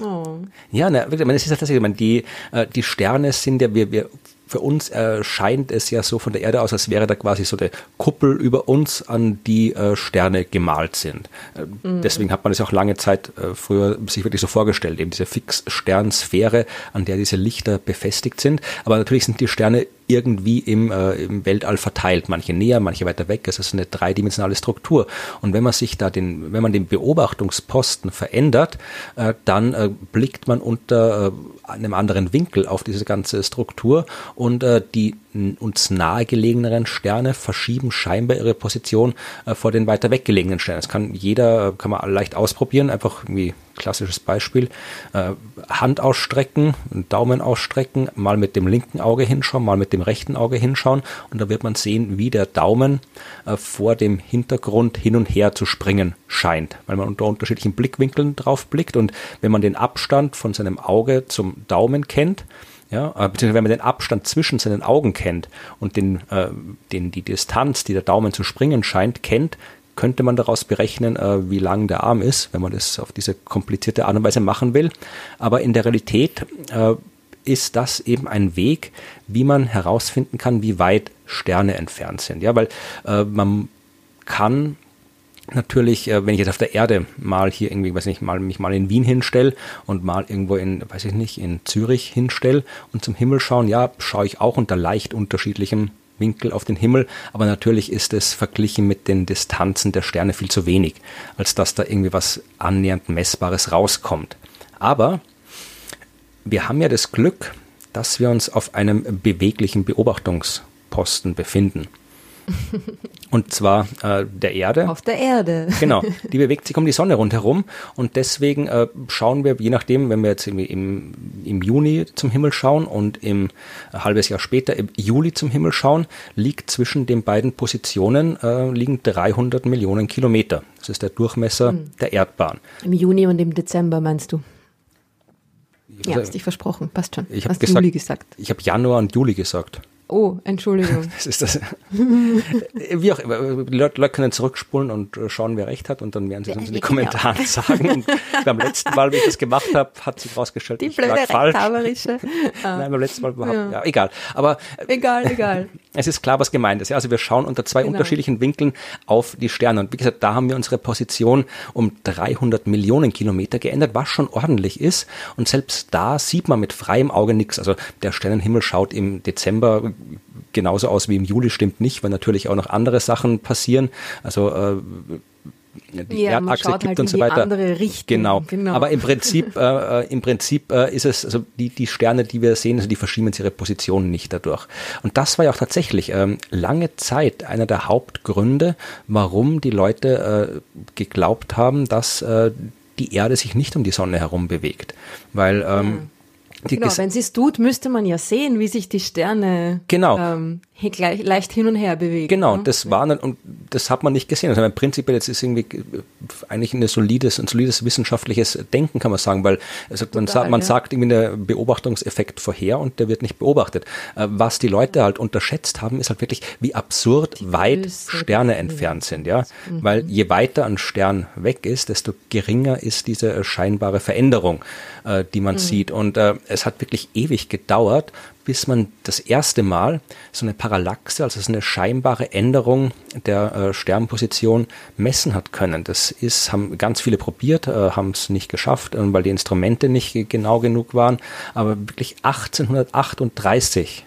Oh. Ja, ne, es ist tatsächlich, die, äh, die Sterne sind ja, wir, wir für uns erscheint es ja so von der Erde aus, als wäre da quasi so eine Kuppel über uns, an die äh, Sterne gemalt sind. Äh, mhm. Deswegen hat man es auch lange Zeit äh, früher sich wirklich so vorgestellt, eben diese Fixsternsphäre, an der diese Lichter befestigt sind. Aber natürlich sind die Sterne irgendwie im, äh, im Weltall verteilt, manche näher, manche weiter weg. Es ist eine dreidimensionale Struktur. Und wenn man sich da den, wenn man den Beobachtungsposten verändert, äh, dann äh, blickt man unter äh, einem anderen Winkel auf diese ganze Struktur und äh, die uns nahegelegeneren Sterne verschieben scheinbar ihre Position äh, vor den weiter weggelegenen Sternen. Das kann jeder, kann man leicht ausprobieren, einfach irgendwie klassisches Beispiel, äh, Hand ausstrecken, Daumen ausstrecken, mal mit dem linken Auge hinschauen, mal mit dem rechten Auge hinschauen. Und da wird man sehen, wie der Daumen äh, vor dem Hintergrund hin und her zu springen scheint, weil man unter unterschiedlichen Blickwinkeln drauf blickt. Und wenn man den Abstand von seinem Auge zum Daumen kennt, ja, äh, beziehungsweise wenn man den Abstand zwischen seinen Augen kennt und den, äh, den, die Distanz, die der Daumen zu springen scheint, kennt, könnte man daraus berechnen, äh, wie lang der Arm ist, wenn man das auf diese komplizierte Art und Weise machen will. Aber in der Realität äh, ist das eben ein Weg, wie man herausfinden kann, wie weit Sterne entfernt sind. Ja, weil äh, man kann natürlich, wenn ich jetzt auf der Erde mal hier irgendwie, weiß nicht, mal mich mal in Wien hinstelle und mal irgendwo in, weiß ich nicht, in Zürich hinstelle und zum Himmel schauen, ja, schaue ich auch unter leicht unterschiedlichem Winkel auf den Himmel, aber natürlich ist es verglichen mit den Distanzen der Sterne viel zu wenig, als dass da irgendwie was annähernd Messbares rauskommt. Aber wir haben ja das Glück, dass wir uns auf einem beweglichen Beobachtungsposten befinden. Und zwar äh, der Erde. Auf der Erde. Genau. Die bewegt sich um die Sonne rundherum. Und deswegen äh, schauen wir, je nachdem, wenn wir jetzt im, im, im Juni zum Himmel schauen und im äh, halbes Jahr später im Juli zum Himmel schauen, liegt zwischen den beiden Positionen äh, liegen 300 Millionen Kilometer. Das ist der Durchmesser mhm. der Erdbahn. Im Juni und im Dezember meinst du? Ja, hast dich versprochen, passt schon. Ich habe gesagt, gesagt. Ich habe Januar und Juli gesagt. Oh, Entschuldigung. Das ist das. Wie auch immer. Die Leute, können zurückspulen und äh, schauen, wer recht hat und dann werden sie uns in die Kommentare genau. sagen. Und beim letzten Mal, wie ich das gemacht habe, hat sich rausgestellt, die ich lag falsch. Nein, beim letzten Mal überhaupt, ja. ja, egal. Aber egal, egal. Es ist klar, was gemeint ist. Also wir schauen unter zwei genau. unterschiedlichen Winkeln auf die Sterne. Und wie gesagt, da haben wir unsere Position um 300 Millionen Kilometer geändert, was schon ordentlich ist. Und selbst da sieht man mit freiem Auge nichts. Also der Sternenhimmel schaut im Dezember genauso aus wie im Juli, stimmt nicht, weil natürlich auch noch andere Sachen passieren. Also äh, die ja, Erdachse gibt halt und so weiter. Genau. genau. Aber im Prinzip, äh, im Prinzip äh, ist es, also die, die Sterne, die wir sehen, also die verschieben ihre Positionen nicht dadurch. Und das war ja auch tatsächlich ähm, lange Zeit einer der Hauptgründe, warum die Leute äh, geglaubt haben, dass äh, die Erde sich nicht um die Sonne herum bewegt. Weil ähm, ja genau, wenn sie es tut, müsste man ja sehen, wie sich die Sterne genau. ähm, gleich, leicht hin und her bewegen. Genau, ne? das war und das hat man nicht gesehen. Also prinzipiell jetzt ist irgendwie eigentlich ein solides, ein solides wissenschaftliches Denken, kann man sagen, weil also Total, man, sagt, man ja. sagt irgendwie einen Beobachtungseffekt vorher und der wird nicht beobachtet. Äh, was die Leute halt unterschätzt haben, ist halt wirklich, wie absurd die weit Größe Sterne entfernt sind, ja. Mhm. Weil je weiter ein Stern weg ist, desto geringer ist diese scheinbare Veränderung, äh, die man mhm. sieht. Und äh, es hat wirklich ewig gedauert, bis man das erste Mal so eine Parallaxe, also so eine scheinbare Änderung der äh, Sternposition messen hat können. Das ist, haben ganz viele probiert, äh, haben es nicht geschafft, äh, weil die Instrumente nicht genau genug waren. Aber wirklich 1838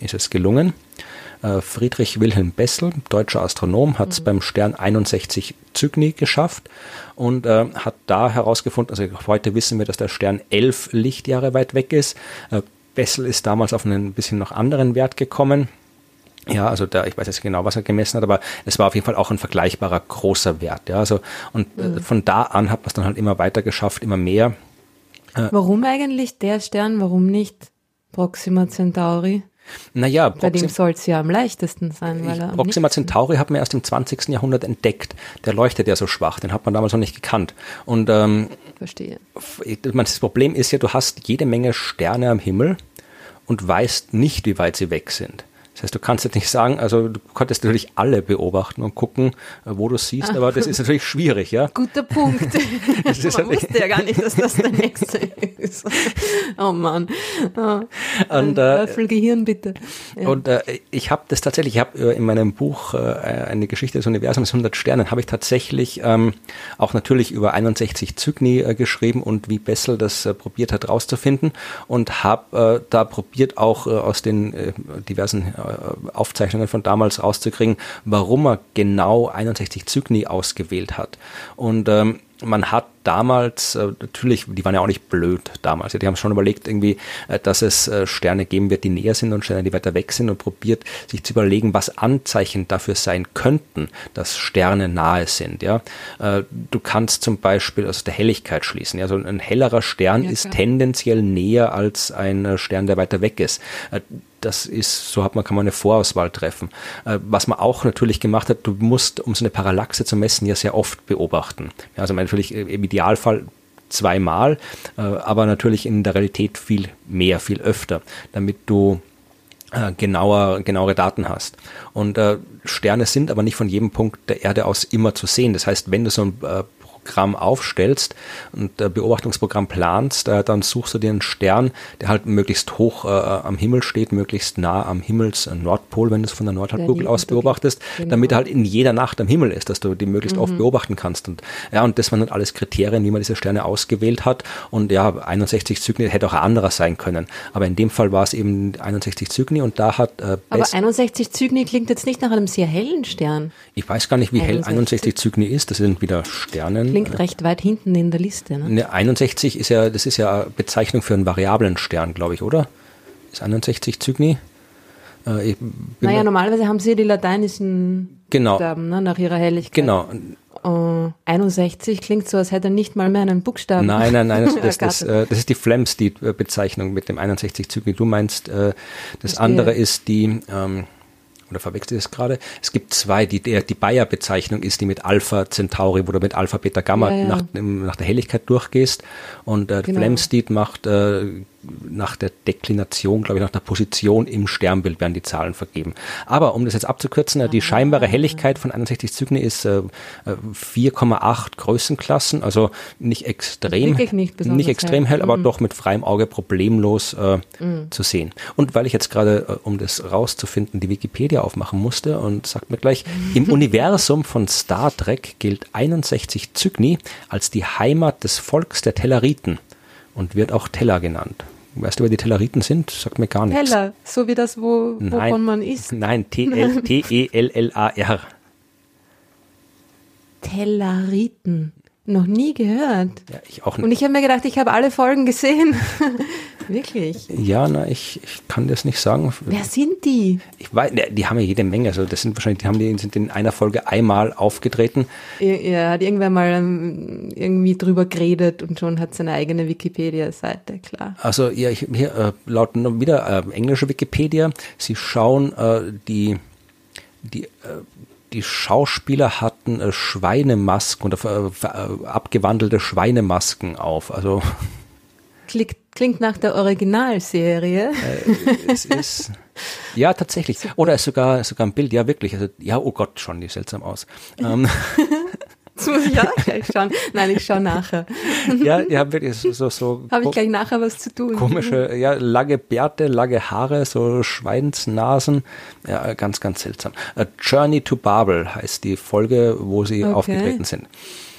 ist es gelungen. Äh, Friedrich Wilhelm Bessel, deutscher Astronom, hat es mhm. beim Stern 61 Cygni geschafft und äh, hat da herausgefunden, also heute wissen wir, dass der Stern elf Lichtjahre weit weg ist. Äh, Bessel ist damals auf einen bisschen noch anderen Wert gekommen. Ja, also da, ich weiß jetzt genau, was er gemessen hat, aber es war auf jeden Fall auch ein vergleichbarer großer Wert. Ja, also und äh, mhm. von da an hat man es dann halt immer weiter geschafft, immer mehr. Äh, warum eigentlich der Stern? Warum nicht Proxima Centauri? Naja, bei dem soll es ja am leichtesten sein. Weil er Proxima Centauri hat man erst im 20. Jahrhundert entdeckt. Der leuchtet ja so schwach, den hat man damals noch nicht gekannt. Und ähm, verstehe. Das Problem ist ja, du hast jede Menge Sterne am Himmel und weißt nicht, wie weit sie weg sind. Das heißt, du kannst jetzt nicht sagen, also du konntest natürlich alle beobachten und gucken, äh, wo du siehst, aber das ist natürlich schwierig, ja. Guter Punkt. Man wusste ja gar nicht, dass das der nächste ist. Oh Mann. Und, äh, Löffel bitte. Ja. Und äh, ich habe das tatsächlich, ich habe äh, in meinem Buch äh, eine Geschichte des Universums 100 Sternen, habe ich tatsächlich ähm, auch natürlich über 61 Zygni äh, geschrieben und wie Bessel das äh, probiert hat rauszufinden und habe äh, da probiert auch äh, aus den äh, diversen äh, Aufzeichnungen von damals rauszukriegen, warum er genau 61 Zygni ausgewählt hat. Und ähm, man hat damals, äh, natürlich, die waren ja auch nicht blöd damals, die haben schon überlegt irgendwie, äh, dass es äh, Sterne geben wird, die näher sind und Sterne, die weiter weg sind und probiert sich zu überlegen, was Anzeichen dafür sein könnten, dass Sterne nahe sind. Ja, Du kannst zum Beispiel aus der Helligkeit schließen. Ja? Also ein hellerer Stern ja, ist tendenziell näher als ein Stern, der weiter weg ist. Das ist, so hat man, kann man eine Vorauswahl treffen. Äh, was man auch natürlich gemacht hat, du musst, um so eine Parallaxe zu messen, ja sehr oft beobachten. Also natürlich äh, im Idealfall zweimal, äh, aber natürlich in der Realität viel mehr, viel öfter, damit du genauer, genauere Daten hast. Und Sterne sind aber nicht von jedem Punkt der Erde aus immer zu sehen. Das heißt, wenn du so ein Beobachtungsprogramm aufstellst und äh, Beobachtungsprogramm planst, äh, dann suchst du dir einen Stern, der halt möglichst hoch äh, am Himmel steht, möglichst nah am Himmels Nordpol, wenn du es von der Nordhalbkugel aus beobachtest, genau. damit er halt in jeder Nacht am Himmel ist, dass du die möglichst mhm. oft beobachten kannst. Und ja, und das waren dann alles Kriterien, wie man diese Sterne ausgewählt hat. Und ja, 61 Zygni hätte auch ein anderer sein können. Aber in dem Fall war es eben 61 Zygni und da hat äh, Aber 61 Zygni klingt jetzt nicht nach einem sehr hellen Stern. Ich weiß gar nicht, wie 61. hell 61 Zygni ist. Das sind wieder Sternen. Klingt recht weit hinten in der Liste. Ne? ne 61 ist ja, das ist ja Bezeichnung für einen variablen Stern, glaube ich, oder? Ist 61 Zygni? Äh, naja, normalerweise haben sie die lateinischen genau. Buchstaben ne, nach ihrer Helligkeit. Genau. Uh, äh, 61 klingt so, als hätte er nicht mal mehr einen Buchstaben. Nein, nein, nein, das, das, das, äh, das ist die Flamsteed-Bezeichnung mit dem 61 Zygni. Du meinst, äh, das Verstehe. andere ist die, ähm, oder verwechselt ich das gerade? Es gibt zwei, die, der, die Bayer-Bezeichnung ist die mit Alpha Centauri, du mit Alpha, Beta, Gamma ja, ja. Nach, nach, der Helligkeit durchgehst. Und äh, genau. Flamsteed macht äh, nach der Deklination, glaube ich, nach der Position im Sternbild werden die Zahlen vergeben. Aber um das jetzt abzukürzen, die scheinbare ah. Helligkeit von 61 Cygni ist äh, 4,8 Größenklassen, also nicht extrem, nicht, nicht extrem hell, hell aber mhm. doch mit freiem Auge problemlos äh, mhm. zu sehen. Und weil ich jetzt gerade, äh, um das rauszufinden, die Wikipedia aufmachen musste und sagt mir gleich, im Universum von Star Trek gilt 61 Cygni als die Heimat des Volks der Telleriten und wird auch Teller genannt. Weißt du, wer die Telleriten sind? Sagt mir gar nichts. Teller, so wie das, wo, Nein. wovon man isst. Nein, T-E-L-L-A-R. Telleriten. Noch nie gehört. Ja, ich auch nicht. Und ich habe mir gedacht, ich habe alle Folgen gesehen. Wirklich? Ja, na, ich, ich kann das nicht sagen. Wer sind die? Ich weiß, die haben ja jede Menge. Also das sind wahrscheinlich, die haben die sind in einer Folge einmal aufgetreten. Er hat irgendwer mal ähm, irgendwie drüber geredet und schon hat seine eigene Wikipedia-Seite, klar. Also ja, ich, hier äh, laut wieder äh, englische Wikipedia. Sie schauen äh, die die äh, die Schauspieler hatten äh, Schweinemasken oder äh, äh, abgewandelte Schweinemasken auf. Also Klingt, klingt nach der Originalserie. Äh, es ist ja tatsächlich. Oder ist sogar sogar ein Bild. Ja wirklich. Also ja, oh Gott, schon die seltsam aus. Ähm, Jetzt muss ich auch gleich schauen. Nein, ich schaue nachher. Ja, haben wirklich so, so, so Habe ich gleich nachher was zu tun. Komische, ja, lange Bärte, lange Haare, so Schweinsnasen. Ja, ganz, ganz seltsam. A Journey to Babel heißt die Folge, wo sie okay. aufgetreten sind.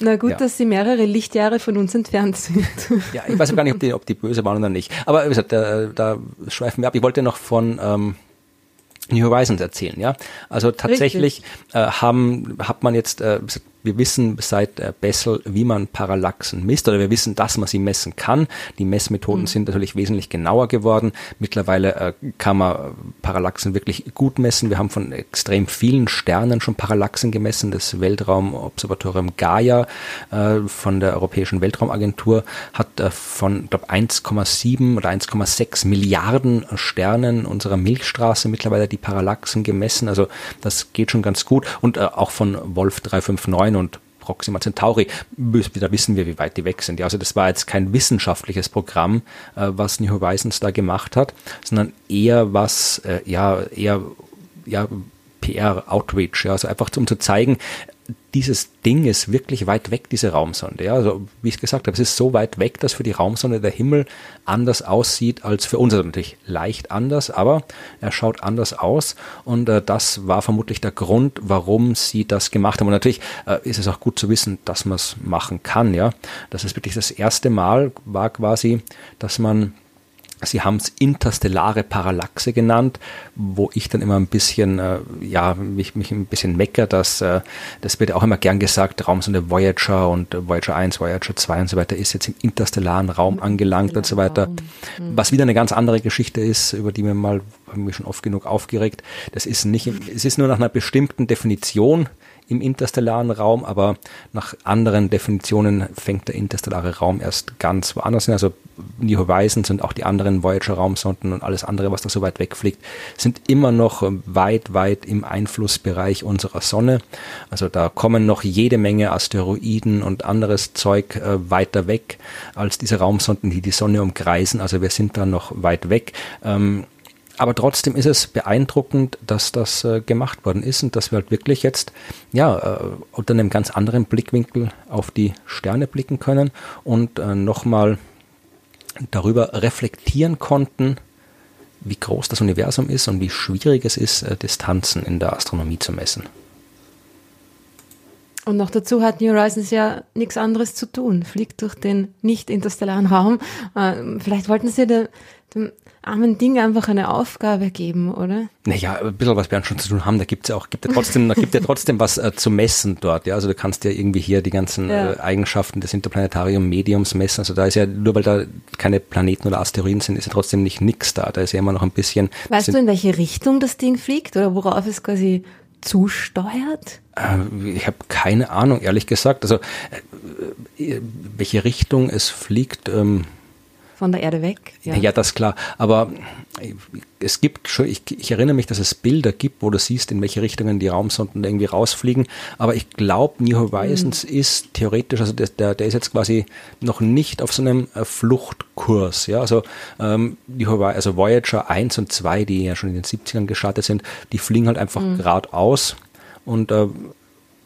Na gut, ja. dass sie mehrere Lichtjahre von uns entfernt sind. Ja, ich weiß gar nicht, ob die, ob die böse waren oder nicht. Aber wie gesagt, da, da schweifen wir ab. Ich wollte noch von ähm, New Horizons erzählen, ja. Also tatsächlich äh, haben, hat man jetzt, äh, wir wissen seit äh, Bessel, wie man Parallaxen misst, oder wir wissen, dass man sie messen kann. Die Messmethoden mhm. sind natürlich wesentlich genauer geworden. Mittlerweile äh, kann man Parallaxen wirklich gut messen. Wir haben von extrem vielen Sternen schon Parallaxen gemessen. Das Weltraumobservatorium Gaia äh, von der Europäischen Weltraumagentur hat von, glaube 1,7 oder 1,6 Milliarden Sternen unserer Milchstraße mittlerweile die Parallaxen gemessen. Also das geht schon ganz gut. Und auch von Wolf 359 und Proxima Centauri, da wissen wir, wie weit die weg sind. Also das war jetzt kein wissenschaftliches Programm, äh, was New Horizons da gemacht hat, sondern eher was, äh, ja, eher, ja, PR-Outreach, ja, also einfach um zu zeigen, dieses Ding ist wirklich weit weg, diese Raumsonde. Ja, also wie ich gesagt habe, es ist so weit weg, dass für die Raumsonde der Himmel anders aussieht als für uns. Also natürlich leicht anders, aber er schaut anders aus und äh, das war vermutlich der Grund, warum sie das gemacht haben. Und natürlich äh, ist es auch gut zu wissen, dass man es machen kann. Ja, das ist wirklich das erste Mal war quasi, dass man Sie haben es interstellare Parallaxe genannt, wo ich dann immer ein bisschen, äh, ja, mich, mich ein bisschen mecker, dass äh, das wird auch immer gern gesagt, Raumsonde Voyager und Voyager 1, Voyager 2 und so weiter ist jetzt im interstellaren Raum angelangt und so weiter. Mhm. Was wieder eine ganz andere Geschichte ist, über die wir mal, haben wir schon oft genug aufgeregt. Das ist nicht, es ist nur nach einer bestimmten Definition im interstellaren Raum, aber nach anderen Definitionen fängt der interstellare Raum erst ganz woanders hin. Also New Horizons und auch die anderen Voyager-Raumsonden und alles andere, was da so weit wegfliegt, sind immer noch weit, weit im Einflussbereich unserer Sonne. Also da kommen noch jede Menge Asteroiden und anderes Zeug äh, weiter weg als diese Raumsonden, die die Sonne umkreisen. Also wir sind da noch weit weg. Ähm, aber trotzdem ist es beeindruckend, dass das äh, gemacht worden ist und dass wir halt wirklich jetzt ja äh, unter einem ganz anderen Blickwinkel auf die Sterne blicken können und äh, nochmal darüber reflektieren konnten, wie groß das Universum ist und wie schwierig es ist, äh, Distanzen in der Astronomie zu messen. Und noch dazu hat New Horizons ja nichts anderes zu tun, fliegt durch den nicht interstellaren Raum. Äh, vielleicht wollten sie dem, dem armen Ding einfach eine Aufgabe geben, oder? Naja, ein bisschen was werden schon zu tun haben. Da gibt's ja auch, gibt ja trotzdem, da gibt ja trotzdem was äh, zu messen dort. Ja, also du kannst ja irgendwie hier die ganzen ja. äh, Eigenschaften des Interplanetarium Mediums messen. Also da ist ja nur weil da keine Planeten oder Asteroiden sind, ist ja trotzdem nicht nix da. Da ist ja immer noch ein bisschen. Weißt du, in welche Richtung das Ding fliegt oder worauf es quasi zusteuert? Äh, ich habe keine Ahnung, ehrlich gesagt. Also äh, äh, welche Richtung es fliegt. Ähm, von der Erde weg. Ja, ja das ist klar. Aber es gibt schon, ich, ich, erinnere mich, dass es Bilder gibt, wo du siehst, in welche Richtungen die Raumsonden irgendwie rausfliegen. Aber ich glaube, New Horizons mhm. ist theoretisch, also der, der, ist jetzt quasi noch nicht auf so einem äh, Fluchtkurs. Ja, also, ähm, die also Voyager 1 und 2, die ja schon in den 70ern gestartet sind, die fliegen halt einfach mhm. geradeaus. Und äh,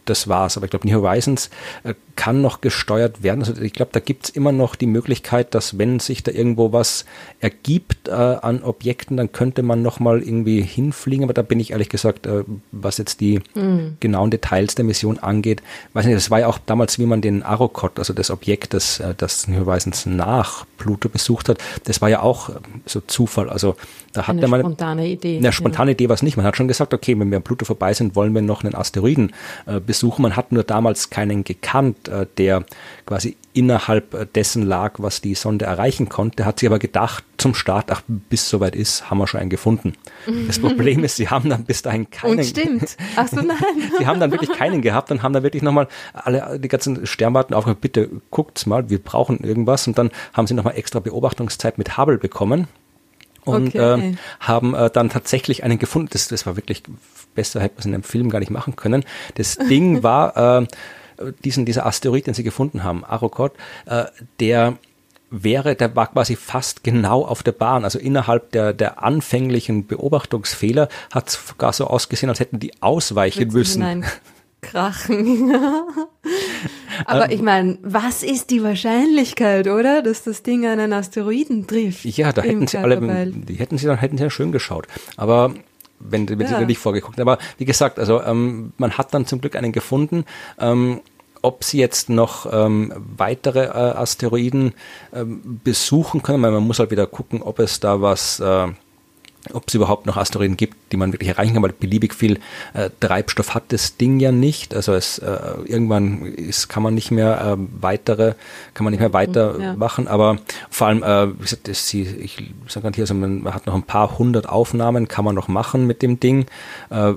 das war's. Aber ich glaube, New Horizons äh, kann noch gesteuert werden. Also ich glaube, da gibt's immer noch die Möglichkeit, dass wenn sich da irgendwo was ergibt äh, an Objekten, dann könnte man noch mal irgendwie hinfliegen. Aber da bin ich ehrlich gesagt, äh, was jetzt die mhm. genauen Details der Mission angeht, weiß nicht, das war ja auch damals, wie man den Arrokoth, also das Objekt, das, äh, das Horizons nach Pluto besucht hat, das war ja auch äh, so Zufall. Also da hat eine man spontane Idee. Eine spontane ja. Idee war es nicht. Man hat schon gesagt, okay, wenn wir an Pluto vorbei sind, wollen wir noch einen Asteroiden äh, besuchen. Man hat nur damals keinen gekannt, äh, der quasi innerhalb äh, dessen lag, was die Sonde erreichen konnte. Hat sich aber gedacht, zum Start, ach, bis soweit ist, haben wir schon einen gefunden. Das Problem ist, sie haben dann bis dahin keinen. Und stimmt. Ach so, nein. sie haben dann wirklich keinen gehabt und haben dann wirklich nochmal alle, die ganzen Sternwarten aufgehört, bitte guckt's mal, wir brauchen irgendwas. Und dann haben sie nochmal extra Beobachtungszeit mit Hubble bekommen und okay. äh, haben äh, dann tatsächlich einen gefunden. Das, das war wirklich besser, hätte man es in einem Film gar nicht machen können. Das Ding war äh, diesen dieser Asteroid, den sie gefunden haben, Arrokoth, äh, der wäre, der war quasi fast genau auf der Bahn. Also innerhalb der, der anfänglichen Beobachtungsfehler hat es gar so ausgesehen, als hätten die ausweichen müssen. Nein. Krachen. Aber ähm, ich meine, was ist die Wahrscheinlichkeit, oder, dass das Ding einen Asteroiden trifft? Ja, da hätten sie alle, die hätten sie dann hätten sie ja schön geschaut. Aber wenn, wenn ja. sie wirklich vorgeguckt Aber wie gesagt, also ähm, man hat dann zum Glück einen gefunden. Ähm, ob sie jetzt noch ähm, weitere äh, Asteroiden ähm, besuchen können, weil man muss halt wieder gucken, ob es da was äh, ob es überhaupt noch Asteroiden gibt, die man wirklich erreichen kann, weil beliebig viel äh, Treibstoff hat das Ding ja nicht. Also es äh, irgendwann ist, kann man nicht mehr äh, weitere, kann man nicht mehr weitermachen. Ja. Aber vor allem, äh, wie gesagt, das, ich sage hier, also man hat noch ein paar hundert Aufnahmen, kann man noch machen mit dem Ding. Äh,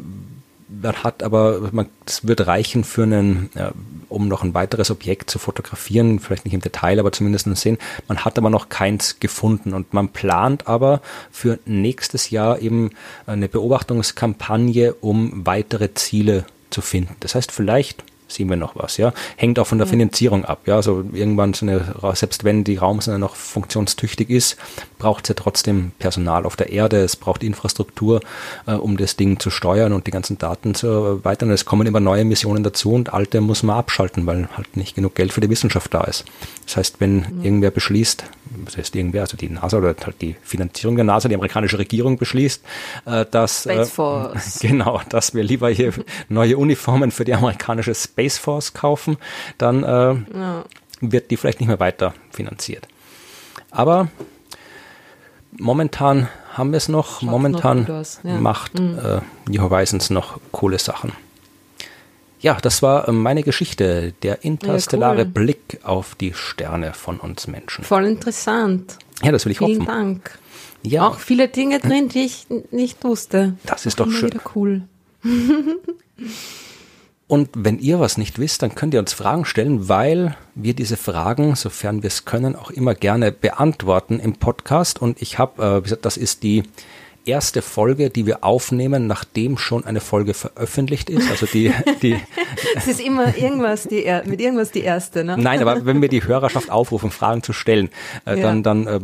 man hat aber, man, das wird reichen für einen, ja, um noch ein weiteres Objekt zu fotografieren, vielleicht nicht im Detail, aber zumindest sehen. Man hat aber noch keins gefunden und man plant aber für nächstes Jahr eben eine Beobachtungskampagne, um weitere Ziele zu finden. Das heißt, vielleicht sehen wir noch was, ja. Hängt auch von der Finanzierung ab, ja. Also irgendwann so eine, selbst wenn die Raumsonde noch funktionstüchtig ist, braucht es ja trotzdem Personal auf der Erde, es braucht Infrastruktur, äh, um das Ding zu steuern und die ganzen Daten zu erweitern. Es kommen immer neue Missionen dazu und alte muss man abschalten, weil halt nicht genug Geld für die Wissenschaft da ist. Das heißt, wenn mhm. irgendwer beschließt, das heißt irgendwer, also die NASA oder halt die Finanzierung der NASA, die amerikanische Regierung beschließt, äh, dass äh, genau, dass wir lieber hier neue Uniformen für die amerikanische Space Force kaufen, dann äh, ja. wird die vielleicht nicht mehr weiter finanziert. Aber momentan haben wir es noch. Schaut momentan noch ja. macht mhm. äh, New Horizons noch coole Sachen. Ja, das war äh, meine Geschichte, der interstellare ja, cool. Blick auf die Sterne von uns Menschen. Voll interessant. Ja, das will ich Vielen hoffen. Vielen Dank. Ja. Auch viele Dinge drin, die ich nicht wusste. Das ist doch schön. Wieder cool. Und wenn ihr was nicht wisst, dann könnt ihr uns Fragen stellen, weil wir diese Fragen, sofern wir es können, auch immer gerne beantworten im Podcast. Und ich habe, äh, wie gesagt, das ist die erste Folge, die wir aufnehmen, nachdem schon eine Folge veröffentlicht ist. Also die, die Es ist immer irgendwas die er mit irgendwas die erste, ne? Nein, aber wenn wir die Hörerschaft aufrufen, Fragen zu stellen, äh, ja. dann, dann äh,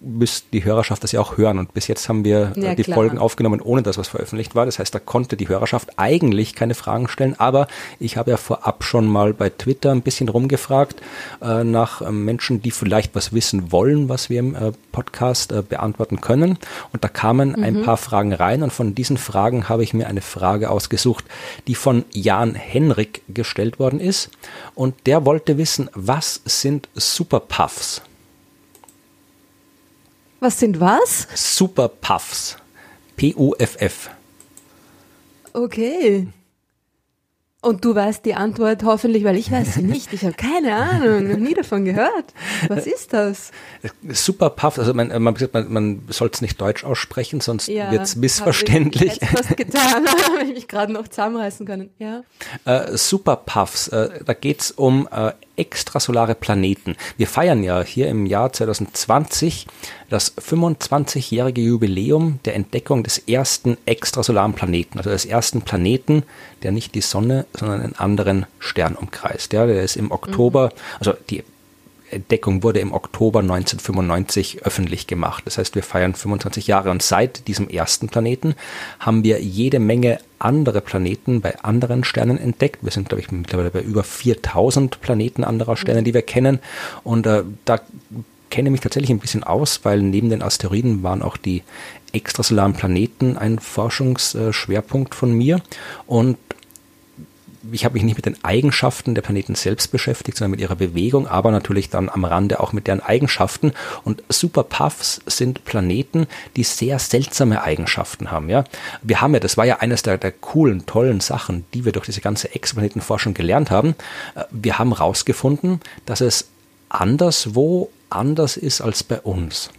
müsste die Hörerschaft das ja auch hören. Und bis jetzt haben wir äh, Ja, die klar. Folgen aufgenommen, ohne dass was veröffentlicht war. Das heißt, da konnte die Hörerschaft eigentlich keine Fragen stellen. Aber ich habe ja vorab schon mal bei Twitter ein bisschen rumgefragt äh, nach äh, Menschen, die vielleicht was wissen wollen, was wir im äh, Podcast äh, beantworten können. Und da kamen ein paar Fragen rein. Und von diesen Fragen habe ich mir eine Frage ausgesucht, die von Jan Henrik gestellt worden ist. Und der wollte wissen, was sind Superpuffs? Was sind was? Superpuffs. P-U-F-F. Okay. Und du weißt die Antwort hoffentlich, weil ich weiß sie nicht. Ich habe keine Ahnung, noch nie davon gehört. Was ist das? Superpuffs, also man, man, man, man soll es nicht deutsch aussprechen, sonst Ja, wird's missverständlich. Habe ich was getan, habe ich mich gerade noch zusammenreißen können. Ja. Äh, Superpuffs, äh, da geht's um äh, extrasolare Planeten. Wir feiern ja hier im Jahr 2020 das 25-jährige Jubiläum der Entdeckung des ersten extrasolaren Planeten, also des ersten Planeten, der nicht die Sonne, sondern einen anderen Stern umkreist. Ja, der ist im Oktober, also die Entdeckung wurde im Oktober 1995 öffentlich gemacht. Das heißt, wir feiern 25 Jahre und seit diesem ersten Planeten haben wir jede Menge andere Planeten bei anderen Sternen entdeckt. Wir sind, glaube ich, mittlerweile bei über 4000 Planeten anderer Sterne, die wir kennen. Und äh, da kenne ich mich tatsächlich ein bisschen aus, weil neben den Asteroiden waren auch die extrasolaren Planeten ein Forschungsschwerpunkt von mir. Und ich habe mich nicht mit den Eigenschaften der Planeten selbst beschäftigt, sondern mit ihrer Bewegung, aber natürlich dann am Rande auch mit deren Eigenschaften. Und Superpuffs sind Planeten, die sehr seltsame Eigenschaften haben. Ja, wir haben ja, das war ja eines der, der coolen, tollen Sachen, die wir durch diese ganze Exoplanetenforschung gelernt haben. Äh, Wir haben herausgefunden, dass es anderswo anders ist als bei uns.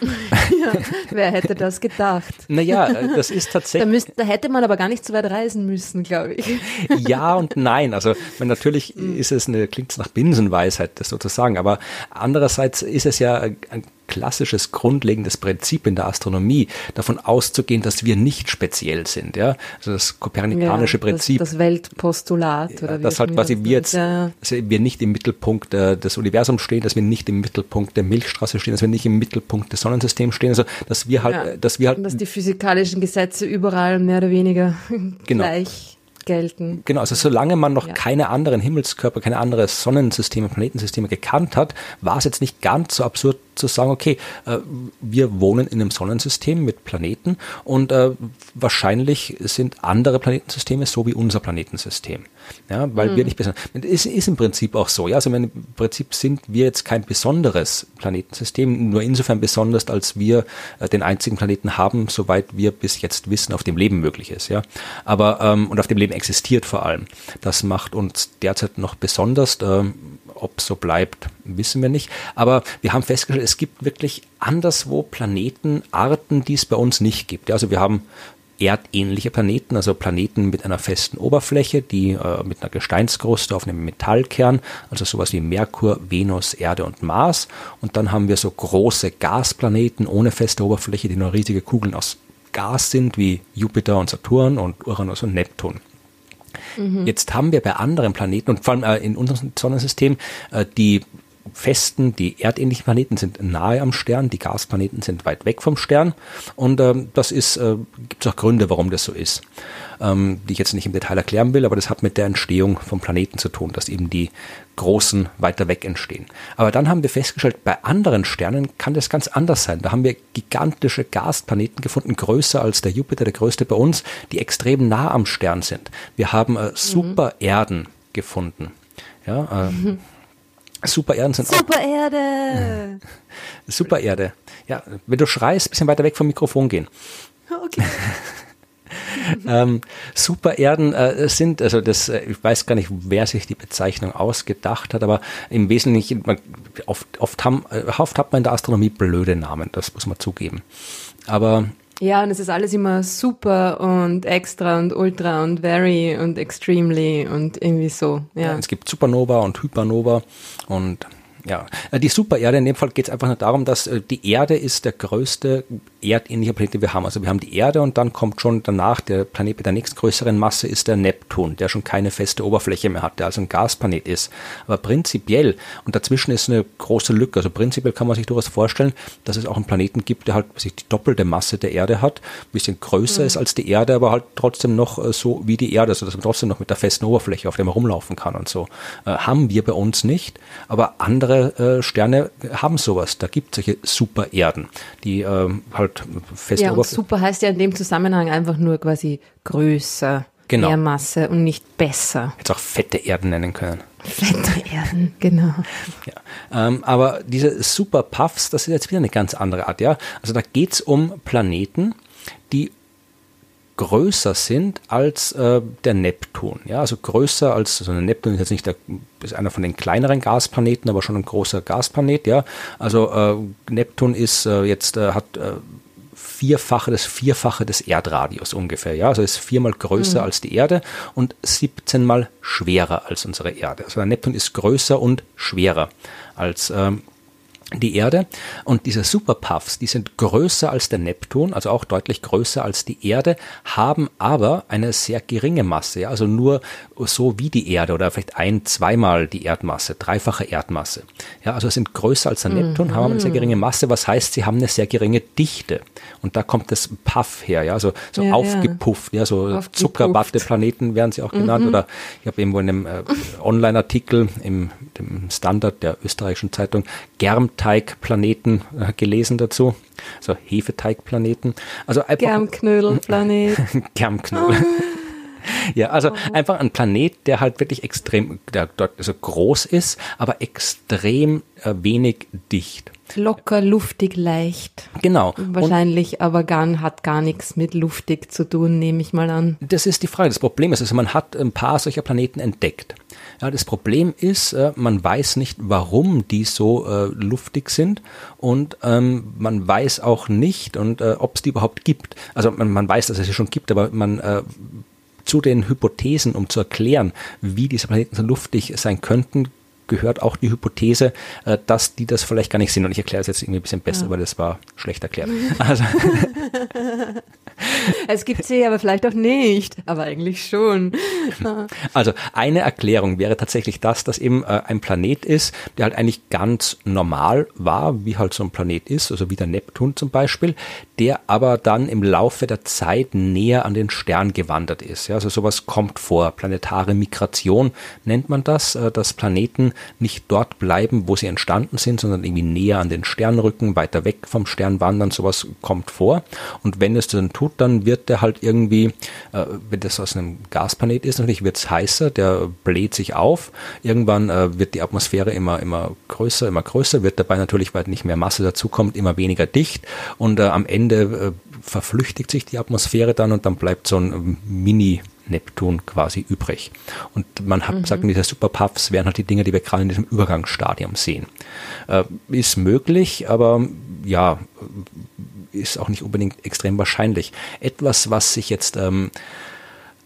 ja. Wer hätte das gedacht? Naja, äh, das ist Da, tatsächlich. müsst, da hätte man aber gar nicht so weit reisen müssen, glaube ich. Ja und nein. Also natürlich ist es eine, klingt es nach Binsenweisheit, das sozusagen, aber andererseits ist es ja ein klassisches, grundlegendes Prinzip in der Astronomie, davon auszugehen, dass wir nicht speziell sind. Ja? Also das kopernikanische Ja, Prinzip. Das, das Weltpostulat. Oder wie dass auch halt quasi das wir jetzt, nennt. dass wir nicht im Mittelpunkt äh, des Universums stehen, dass wir nicht im Mittelpunkt der Milchstraße stehen, dass wir nicht im Mittelpunkt des Sonnensystems stehen, also dass wir halt, Ja. äh, dass wir Und dass halt, die physikalischen Gesetze überall mehr oder weniger Genau. gleich gelten. genau, also solange man noch Ja. keine anderen Himmelskörper, keine andere Sonnensysteme, Planetensysteme gekannt hat, war es jetzt nicht ganz so absurd zu sagen, okay, äh, wir wohnen in einem Sonnensystem mit Planeten und äh, wahrscheinlich sind andere Planetensysteme so wie unser Planetensystem. Ja, weil wir nicht besonders. Es ist im Prinzip auch so, ja. Also im Prinzip sind wir jetzt kein besonderes Planetensystem, nur insofern besonders, als wir äh, den einzigen Planeten haben, soweit wir bis jetzt wissen, auf dem Leben möglich ist, ja. Aber ähm, und auf dem Leben existiert vor allem. Das macht uns derzeit noch besonders. Ähm, ob so bleibt, wissen wir nicht. Aber wir haben festgestellt, es gibt wirklich anderswo Planeten, Arten, die es bei uns nicht gibt. Also wir haben erdähnliche Planeten, also Planeten mit einer festen Oberfläche, die äh, mit einer Gesteinskruste auf einem Metallkern, also sowas wie Merkur, Venus, Erde und Mars. Und dann haben wir so große Gasplaneten ohne feste Oberfläche, die nur riesige Kugeln aus Gas sind, wie Jupiter und Saturn und Uranus und Neptun. Jetzt haben wir bei anderen Planeten und vor allem äh, in unserem Sonnensystem äh, die festen, die erdähnlichen Planeten sind nahe am Stern, die Gasplaneten sind weit weg vom Stern und ähm, das ist, äh, gibt es auch Gründe, warum das so ist, ähm, die ich jetzt nicht im Detail erklären will, aber das hat mit der Entstehung von Planeten zu tun, dass eben die großen weiter weg entstehen. Aber dann haben wir festgestellt, bei anderen Sternen kann das ganz anders sein. Da haben wir gigantische Gasplaneten gefunden, größer als der Jupiter, der größte bei uns, die extrem nah am Stern sind. Wir haben äh, Supererden gefunden. Ja, äh, Supererden sind auch Super Erde! Supererde. Ja, wenn du schreist, ein bisschen weiter weg vom Mikrofon gehen. Okay. Ähm, Supererden äh, sind, also das, äh, ich weiß gar nicht, wer sich die Bezeichnung ausgedacht hat, aber im Wesentlichen, man, oft, oft, haben, äh, oft hat man in der Astronomie blöde Namen, das muss man zugeben. Aber Ja, und es ist alles immer super und extra und ultra und very und extremely und irgendwie so. Ja. es gibt Supernova und Hypernova und ja, Äh, die Supererde, in dem Fall geht es einfach nur darum, dass äh, die Erde ist der größte erdähnliche Planeten wir haben. Also wir haben die Erde und dann kommt schon danach der Planet mit der nächstgrößeren Masse ist der Neptun, der schon keine feste Oberfläche mehr hat, der also ein Gasplanet ist. Aber prinzipiell, und dazwischen ist eine große Lücke, also prinzipiell kann man sich durchaus vorstellen, dass es auch einen Planeten gibt, der halt sich die doppelte Masse der Erde hat, ein bisschen größer mhm. ist als die Erde, aber halt trotzdem noch äh, so wie die Erde, also dass man trotzdem noch mit der festen Oberfläche, auf der man rumlaufen kann und so. Äh, haben wir bei uns nicht, aber andere äh, Sterne haben sowas. Da gibt es solche Supererden, die äh, halt fest Ja, und super heißt ja in dem Zusammenhang einfach nur quasi größer, genau. mehr Masse und nicht besser. Jetzt auch fette Erden nennen können. Fette Erden, genau. Ja. Ähm, aber diese Super Puffs, das ist jetzt wieder eine ganz andere Art, ja. Also da geht es um Planeten, die größer sind als äh, der Neptun. Ja, also größer als, also der Neptun ist jetzt nicht der, ist einer von den kleineren Gasplaneten, aber schon ein großer Gasplanet. Ja, also äh, Neptun ist äh, jetzt, äh, hat äh, Vierfache, das Vierfache des Erdradius ungefähr. Ja, also ist viermal größer mhm. als die Erde und 17 mal schwerer als unsere Erde. Also der Neptun ist größer und schwerer als ähm, die Erde. Und diese Superpuffs, die sind größer als der Neptun, also auch deutlich größer als die Erde, haben aber eine sehr geringe Masse, ja, also nur so wie die Erde oder vielleicht ein, zweimal die Erdmasse, dreifache Erdmasse. Ja, also sind größer als der Neptun, mhm. haben aber eine sehr geringe Masse, was heißt, sie haben eine sehr geringe Dichte. Und da kommt das Puff her, ja, also so ja, aufgepufft, ja, so Zuckerwatte-Planeten werden sie auch genannt. Mhm. Oder ich habe irgendwo in einem äh, Online-Artikel im dem Standard der österreichischen Zeitung Germteigplaneten äh, gelesen dazu. Also Hefeteigplaneten. Also Germknödelplanet. Germknödel. Ja, also oh. einfach ein Planet, der halt wirklich extrem, der dort also groß ist, aber extrem äh, wenig dicht. Locker, luftig, leicht. Genau. Wahrscheinlich, und aber gar, hat gar nichts mit luftig zu tun, nehme ich mal an. Das ist die Frage. Das Problem ist, also man hat ein paar solcher Planeten entdeckt. Ja, das Problem ist, äh, man weiß nicht, warum die so äh, luftig sind und ähm, man weiß auch nicht, und äh, ob es die überhaupt gibt. Also man, man weiß, dass es sie schon gibt, aber man äh, zu den Hypothesen, um zu erklären, wie diese Planeten so luftig sein könnten, gehört auch die Hypothese, äh, dass die das vielleicht gar nicht sind. Und ich erkläre es jetzt irgendwie ein bisschen besser, ja. weil das war schlecht erklärt. Also. es gibt sie aber vielleicht auch nicht, aber eigentlich schon. Also eine Erklärung wäre tatsächlich das, dass eben äh, ein Planet ist, der halt eigentlich ganz normal war, wie halt so ein Planet ist, also wie der Neptun zum Beispiel, der aber dann im Laufe der Zeit näher an den Stern gewandert ist. Ja, also sowas kommt vor. Planetare Migration nennt man das, äh, dass Planeten nicht dort bleiben, wo sie entstanden sind, sondern irgendwie näher an den Stern rücken, weiter weg vom Stern wandern. Sowas kommt vor. Und wenn es dann tut, dann wird der halt irgendwie, äh, wenn das aus einem Gasplanet ist, natürlich wird es heißer, der bläht sich auf. Irgendwann äh, wird die Atmosphäre immer, immer größer, immer größer, wird dabei natürlich, weil nicht mehr Masse dazukommt, immer weniger dicht. Und äh, am Ende äh, verflüchtigt sich die Atmosphäre dann und dann bleibt so ein Mini- Neptun quasi übrig. Und man hat mhm. gesagt, diese Superpuffs wären halt die Dinge, die wir gerade in diesem Übergangsstadium sehen. Äh, ist möglich, aber ja, ist auch nicht unbedingt extrem wahrscheinlich. Etwas, was sich jetzt ähm,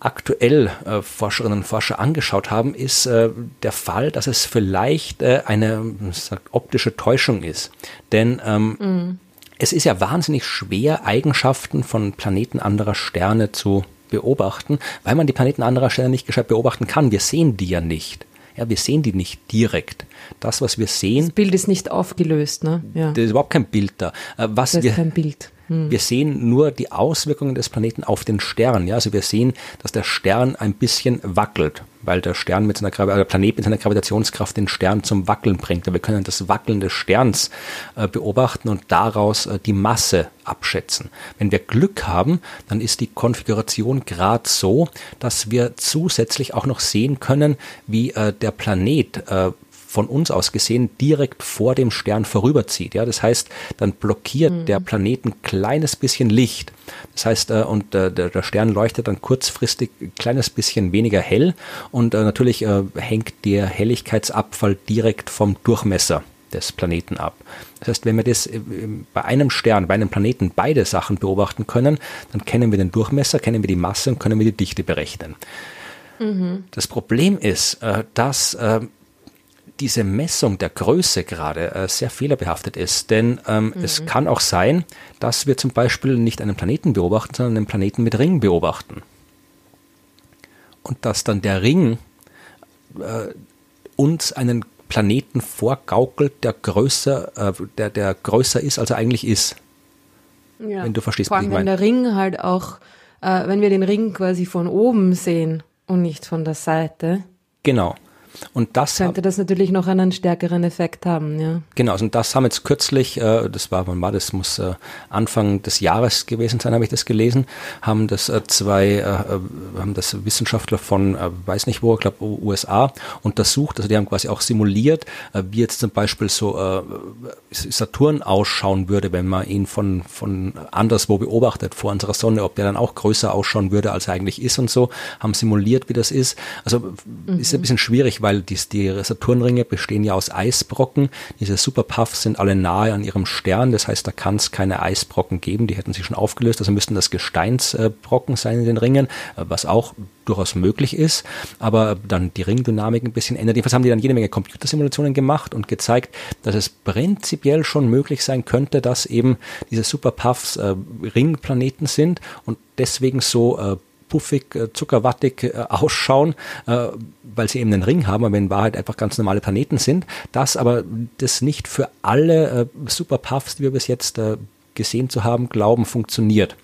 aktuell äh, Forscherinnen und Forscher angeschaut haben, ist äh, der Fall, dass es vielleicht äh, eine sagt, optische Täuschung ist. Denn ähm, mhm. es ist ja wahnsinnig schwer, Eigenschaften von Planeten anderer Sterne zu beobachten, weil man die Planeten anderer Sterne nicht gescheit beobachten kann. Wir sehen die ja nicht. Ja, wir sehen die nicht direkt. Das, was wir sehen. Das Bild ist nicht aufgelöst, ne? Ja. Da ist überhaupt kein Bild da. Äh, was das ist wir, kein Bild. Hm. Wir sehen nur die Auswirkungen des Planeten auf den Stern. Ja, also wir sehen, dass der Stern ein bisschen wackelt weil der Stern mit seiner der Planet mit seiner Gravitationskraft den Stern zum Wackeln bringt. Wir können das Wackeln des Sterns äh, beobachten und daraus äh, die Masse abschätzen. Wenn wir Glück haben, dann ist die Konfiguration gerade so, dass wir zusätzlich auch noch sehen können, wie äh, der Planet äh, von uns aus gesehen direkt vor dem Stern vorüberzieht. Ja, das heißt, dann blockiert mhm. der Planet ein kleines bisschen Licht. Das heißt, äh, und äh, der, der, Stern leuchtet dann kurzfristig ein kleines bisschen weniger hell und äh, natürlich äh, hängt der Helligkeitsabfall direkt vom Durchmesser des Planeten ab. Das heißt, wenn wir das äh, bei einem Stern, bei einem Planeten beide Sachen beobachten können, dann kennen wir den Durchmesser, kennen wir die Masse und können wir die Dichte berechnen. Mhm. Das Problem ist, äh, dass diese Messung der Größe gerade äh, sehr fehlerbehaftet ist. Denn ähm, mhm. es kann auch sein, dass wir zum Beispiel nicht einen Planeten beobachten, sondern einen Planeten mit Ring beobachten. Und dass dann der Ring äh, uns einen Planeten vorgaukelt, der größer, äh, der, der größer ist, als er eigentlich ist. Ja. Wenn du verstehst, Vor allem, was ich meine. wenn der Ring halt auch, äh, wenn wir den Ring quasi von oben sehen und nicht von der Seite. Genau. Und das könnte das natürlich noch einen stärkeren Effekt haben, ja. Genau, und das haben jetzt kürzlich, äh, das war, wann war das, muss äh, Anfang des Jahres gewesen sein, habe ich das gelesen, haben das äh, zwei, haben das Wissenschaftler von, weiß nicht wo, ich glaube USA, untersucht, also die haben quasi auch simuliert, wie jetzt zum Beispiel so Saturn ausschauen würde, wenn man ihn von, von anderswo beobachtet, vor unserer Sonne, ob der dann auch größer ausschauen würde, als er eigentlich ist und so, haben simuliert, wie das ist. Also mhm. ist ein bisschen schwierig, weil die, die Saturnringe bestehen ja aus Eisbrocken. Diese Superpuffs sind alle nahe an ihrem Stern, das heißt, da kann es keine Eisbrocken geben, die hätten sich schon aufgelöst, also müssten das Gesteinsbrocken sein in den Ringen, was auch durchaus möglich ist, aber dann die Ringdynamik ein bisschen ändert. Jedenfalls haben die dann jede Menge Computersimulationen gemacht und gezeigt, dass es prinzipiell schon möglich sein könnte, dass eben diese Superpuffs äh, Ringplaneten sind und deswegen so äh, puffig, äh, zuckerwattig äh, ausschauen, äh, weil sie eben einen Ring haben, aber in Wahrheit einfach ganz normale Planeten sind. Das aber das nicht für alle Superpuffs, die wir bis jetzt gesehen zu haben, glauben, funktioniert.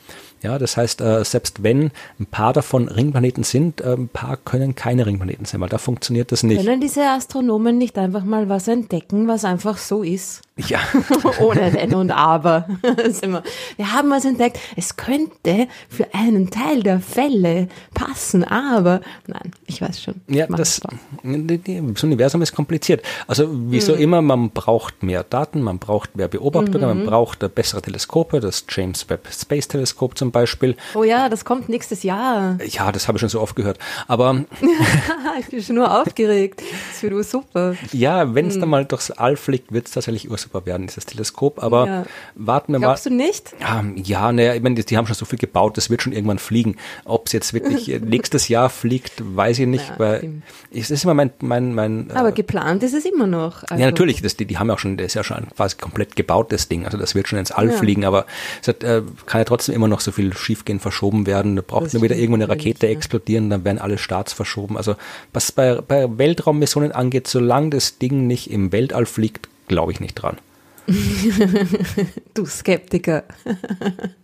Ja, das heißt, selbst wenn ein paar davon Ringplaneten sind, ein paar können keine Ringplaneten sein, weil da funktioniert das nicht. Können diese Astronomen nicht einfach mal was entdecken, was einfach so ist? Ja. Ohne Wenn und Aber. wir haben was entdeckt. Es könnte für einen Teil der Fälle passen, aber nein, ich weiß schon. Ja, das, das Universum ist kompliziert. Also wieso mhm. immer, man braucht mehr Daten, man braucht mehr Beobachtungen, mhm. man braucht bessere Teleskope, das James Webb Space Teleskop zum Beispiel. Oh ja, das kommt nächstes Jahr. Ja, das habe ich schon so oft gehört. Aber ich bin schon nur aufgeregt. Das wird super. Ja, wenn es mhm. dann mal durchs All fliegt, wird es tatsächlich ursuper super werden, dieses Teleskop. Aber ja. warten wir Glaubst mal. Glaubst du nicht? Ja, naja, ich meine, die haben schon so viel gebaut, das wird schon irgendwann fliegen. Ob es jetzt wirklich nächstes Jahr fliegt, weiß ich nicht, ja, weil es ist immer mein, mein, mein. Aber äh, geplant ist es immer noch. Also. Ja, natürlich, das, die, die haben ja auch schon, das ist ja schon ein quasi komplett gebautes Ding. Also das wird schon ins All ja. fliegen, aber es hat, äh, kann ja trotzdem immer noch so viel schiefgehen, verschoben werden. Da braucht das nur wieder irgendwo eine Rakete ja. explodieren, dann werden alle Starts verschoben. Also was bei, bei Weltraummissionen angeht, solange das Ding nicht im Weltall fliegt, glaube ich nicht dran. du Skeptiker.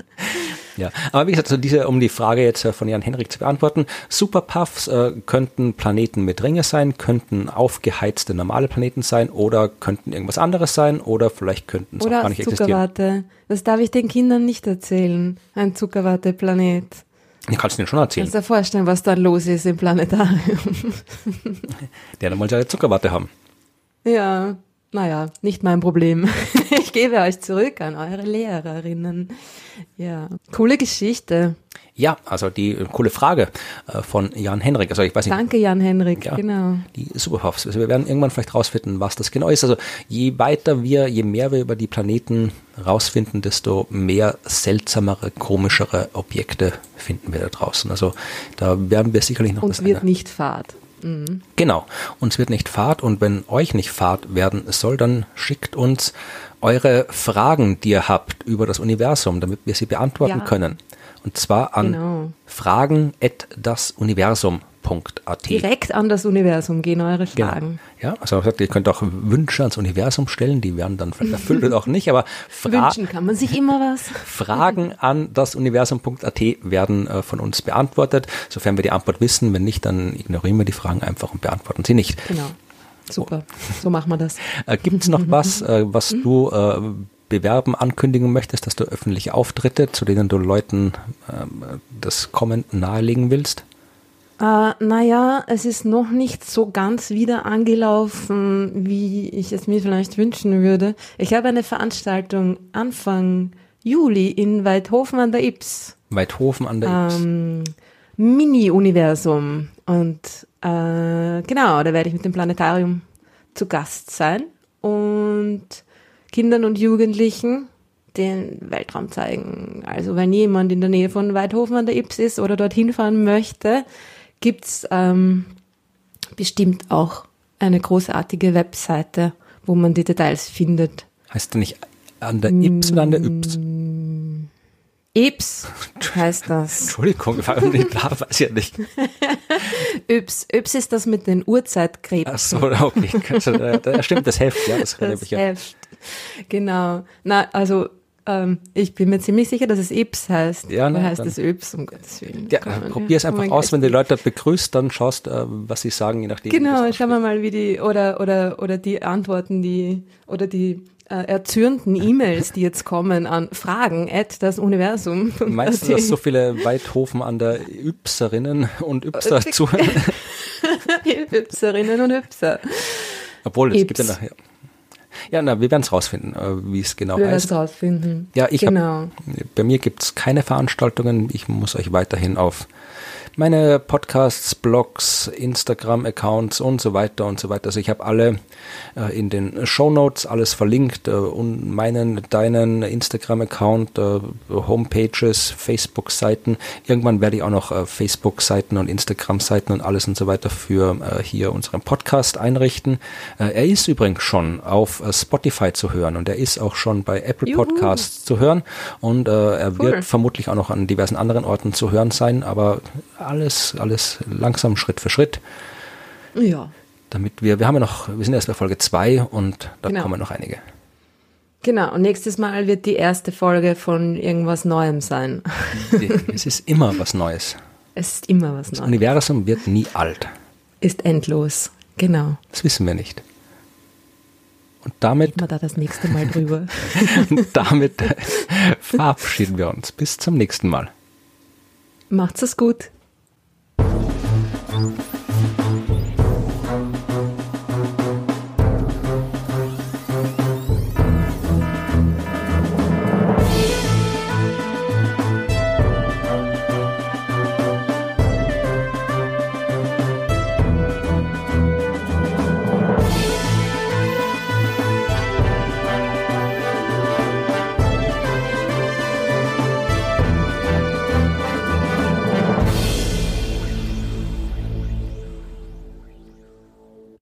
Ja, aber wie gesagt, so diese, um die Frage jetzt äh, von Jan Henrik zu beantworten, Superpuffs äh, könnten Planeten mit Ringe sein, könnten aufgeheizte normale Planeten sein oder könnten irgendwas anderes sein oder vielleicht könnten es auch gar nicht Zuckerwatte. existieren. Das darf ich den Kindern nicht erzählen, ein Zuckerwatte-Planet. Ich kann es dir schon erzählen. Kannst du dir vorstellen, was da los ist im Planetarium? Der dann mal seine Zuckerwatte haben. Ja, naja, nicht mein Problem. Ich gebe euch zurück an eure Lehrerinnen. Ja, coole Geschichte. Ja, also die äh, coole Frage äh, von Jan Henrik. Also ich weiß nicht. Danke, Jan Henrik, ja, genau. Die Superpuffs. Also wir werden irgendwann vielleicht rausfinden, was das genau ist. Also je weiter wir, je mehr wir über die Planeten rausfinden, desto mehr seltsamere, komischere Objekte finden wir da draußen. Also da werden wir sicherlich noch Und das wird eine. nicht Fahrt. Mhm. Genau. Uns wird nicht Fahrt und wenn euch nicht Fahrt werden soll, dann schickt uns eure Fragen, die ihr habt über das Universum, damit wir sie beantworten ja. können. Und zwar an genau. fragen at dasuniversum www.ftf.at. Direkt an das Universum gehen eure genau. Fragen. Genau. Ja, also ihr könnt auch Wünsche ans Universum stellen, die werden dann erfüllt oder auch nicht, aber Fra Wünschen kann man sich immer was. Fragen an das Universum.at werden äh, von uns beantwortet, sofern wir die Antwort wissen. Wenn nicht, dann ignorieren wir die Fragen einfach und beantworten sie nicht. Genau. Super, so machen wir das. Äh, Gibt es noch was, äh, was du äh, bewerben, ankündigen möchtest, dass du öffentliche Auftritte, zu denen du Leuten äh, das Kommen nahelegen willst? Äh, naja, es ist noch nicht so ganz wieder angelaufen, wie ich es mir vielleicht wünschen würde. Ich habe eine Veranstaltung Anfang Juli in Weidhofen an der Ips. Weidhofen an der Ips. Ähm, Mini-Universum. Und äh, genau, da werde ich mit dem Planetarium zu Gast sein und Kindern und Jugendlichen den Weltraum zeigen. Also wenn jemand in der Nähe von Weidhofen an der Ips ist oder dorthin fahren möchte, gibt's ähm, bestimmt auch eine großartige Webseite, wo man die Details findet. Heißt der nicht an der Ips oder an der Yps? Ips heißt das. Entschuldigung, da weiß ich ja nicht. Yps. Yps ist das mit den Uhrzeitkrebsen. Ach so, okay. Also, da, da stimmt das Heft, ja, das, das ich ja. Heft. Genau. Na, also ähm, ich bin mir ziemlich sicher, dass es Ips heißt. Ja, na, heißt es Yps, um Gottes Willen. Ja, man- probier es einfach aus, wenn du Leute begrüßt, dann schaust, äh, was sie sagen, je nachdem. Genau, schauen wir mal, wie die, oder, oder, oder die Antworten, die, oder die äh, erzürnten E-Mails, die jetzt kommen an Fragen at das Universum. Meinst du, dass so viele Weithofen an der Ypserinnen und Ypser Äh, zuhören? Ypserinnen und Ypser. Obwohl, es gibt ja nachher. Ja, na, wir werden es rausfinden, äh, wie es genau Wir werden heißt. es rausfinden. Ja, ich genau. hab, bei mir gibt's keine Veranstaltungen. Ich muss euch weiterhin auf meine Podcasts, Blogs, Instagram-Accounts und so weiter und so weiter. Also ich habe alle äh, in den Show Notes alles verlinkt äh, und meinen, deinen Instagram-Account, äh, Homepages, Facebook-Seiten. Irgendwann werde ich auch noch äh, Facebook-Seiten und Instagram-Seiten und alles und so weiter für äh, hier unseren Podcast einrichten. Er ist übrigens schon auf Spotify zu hören und er ist auch schon bei Apple Juhu. Podcasts zu hören und äh, er Cool. wird vermutlich auch noch an diversen anderen Orten zu hören sein, aber alles, alles langsam Schritt für Schritt, Ja. damit wir, wir haben ja noch, wir sind erst bei Folge zwei und da Genau. kommen noch einige. Genau. Und nächstes Mal wird die erste Folge von irgendwas Neuem sein. es ist immer was Neues. Es ist immer was Das Neues. Universum wird nie alt. Ist endlos. Genau. Das wissen wir nicht. Und damit. Reden wir da das nächste Mal drüber. und damit verabschieden wir uns. Bis zum nächsten Mal. Macht's es gut.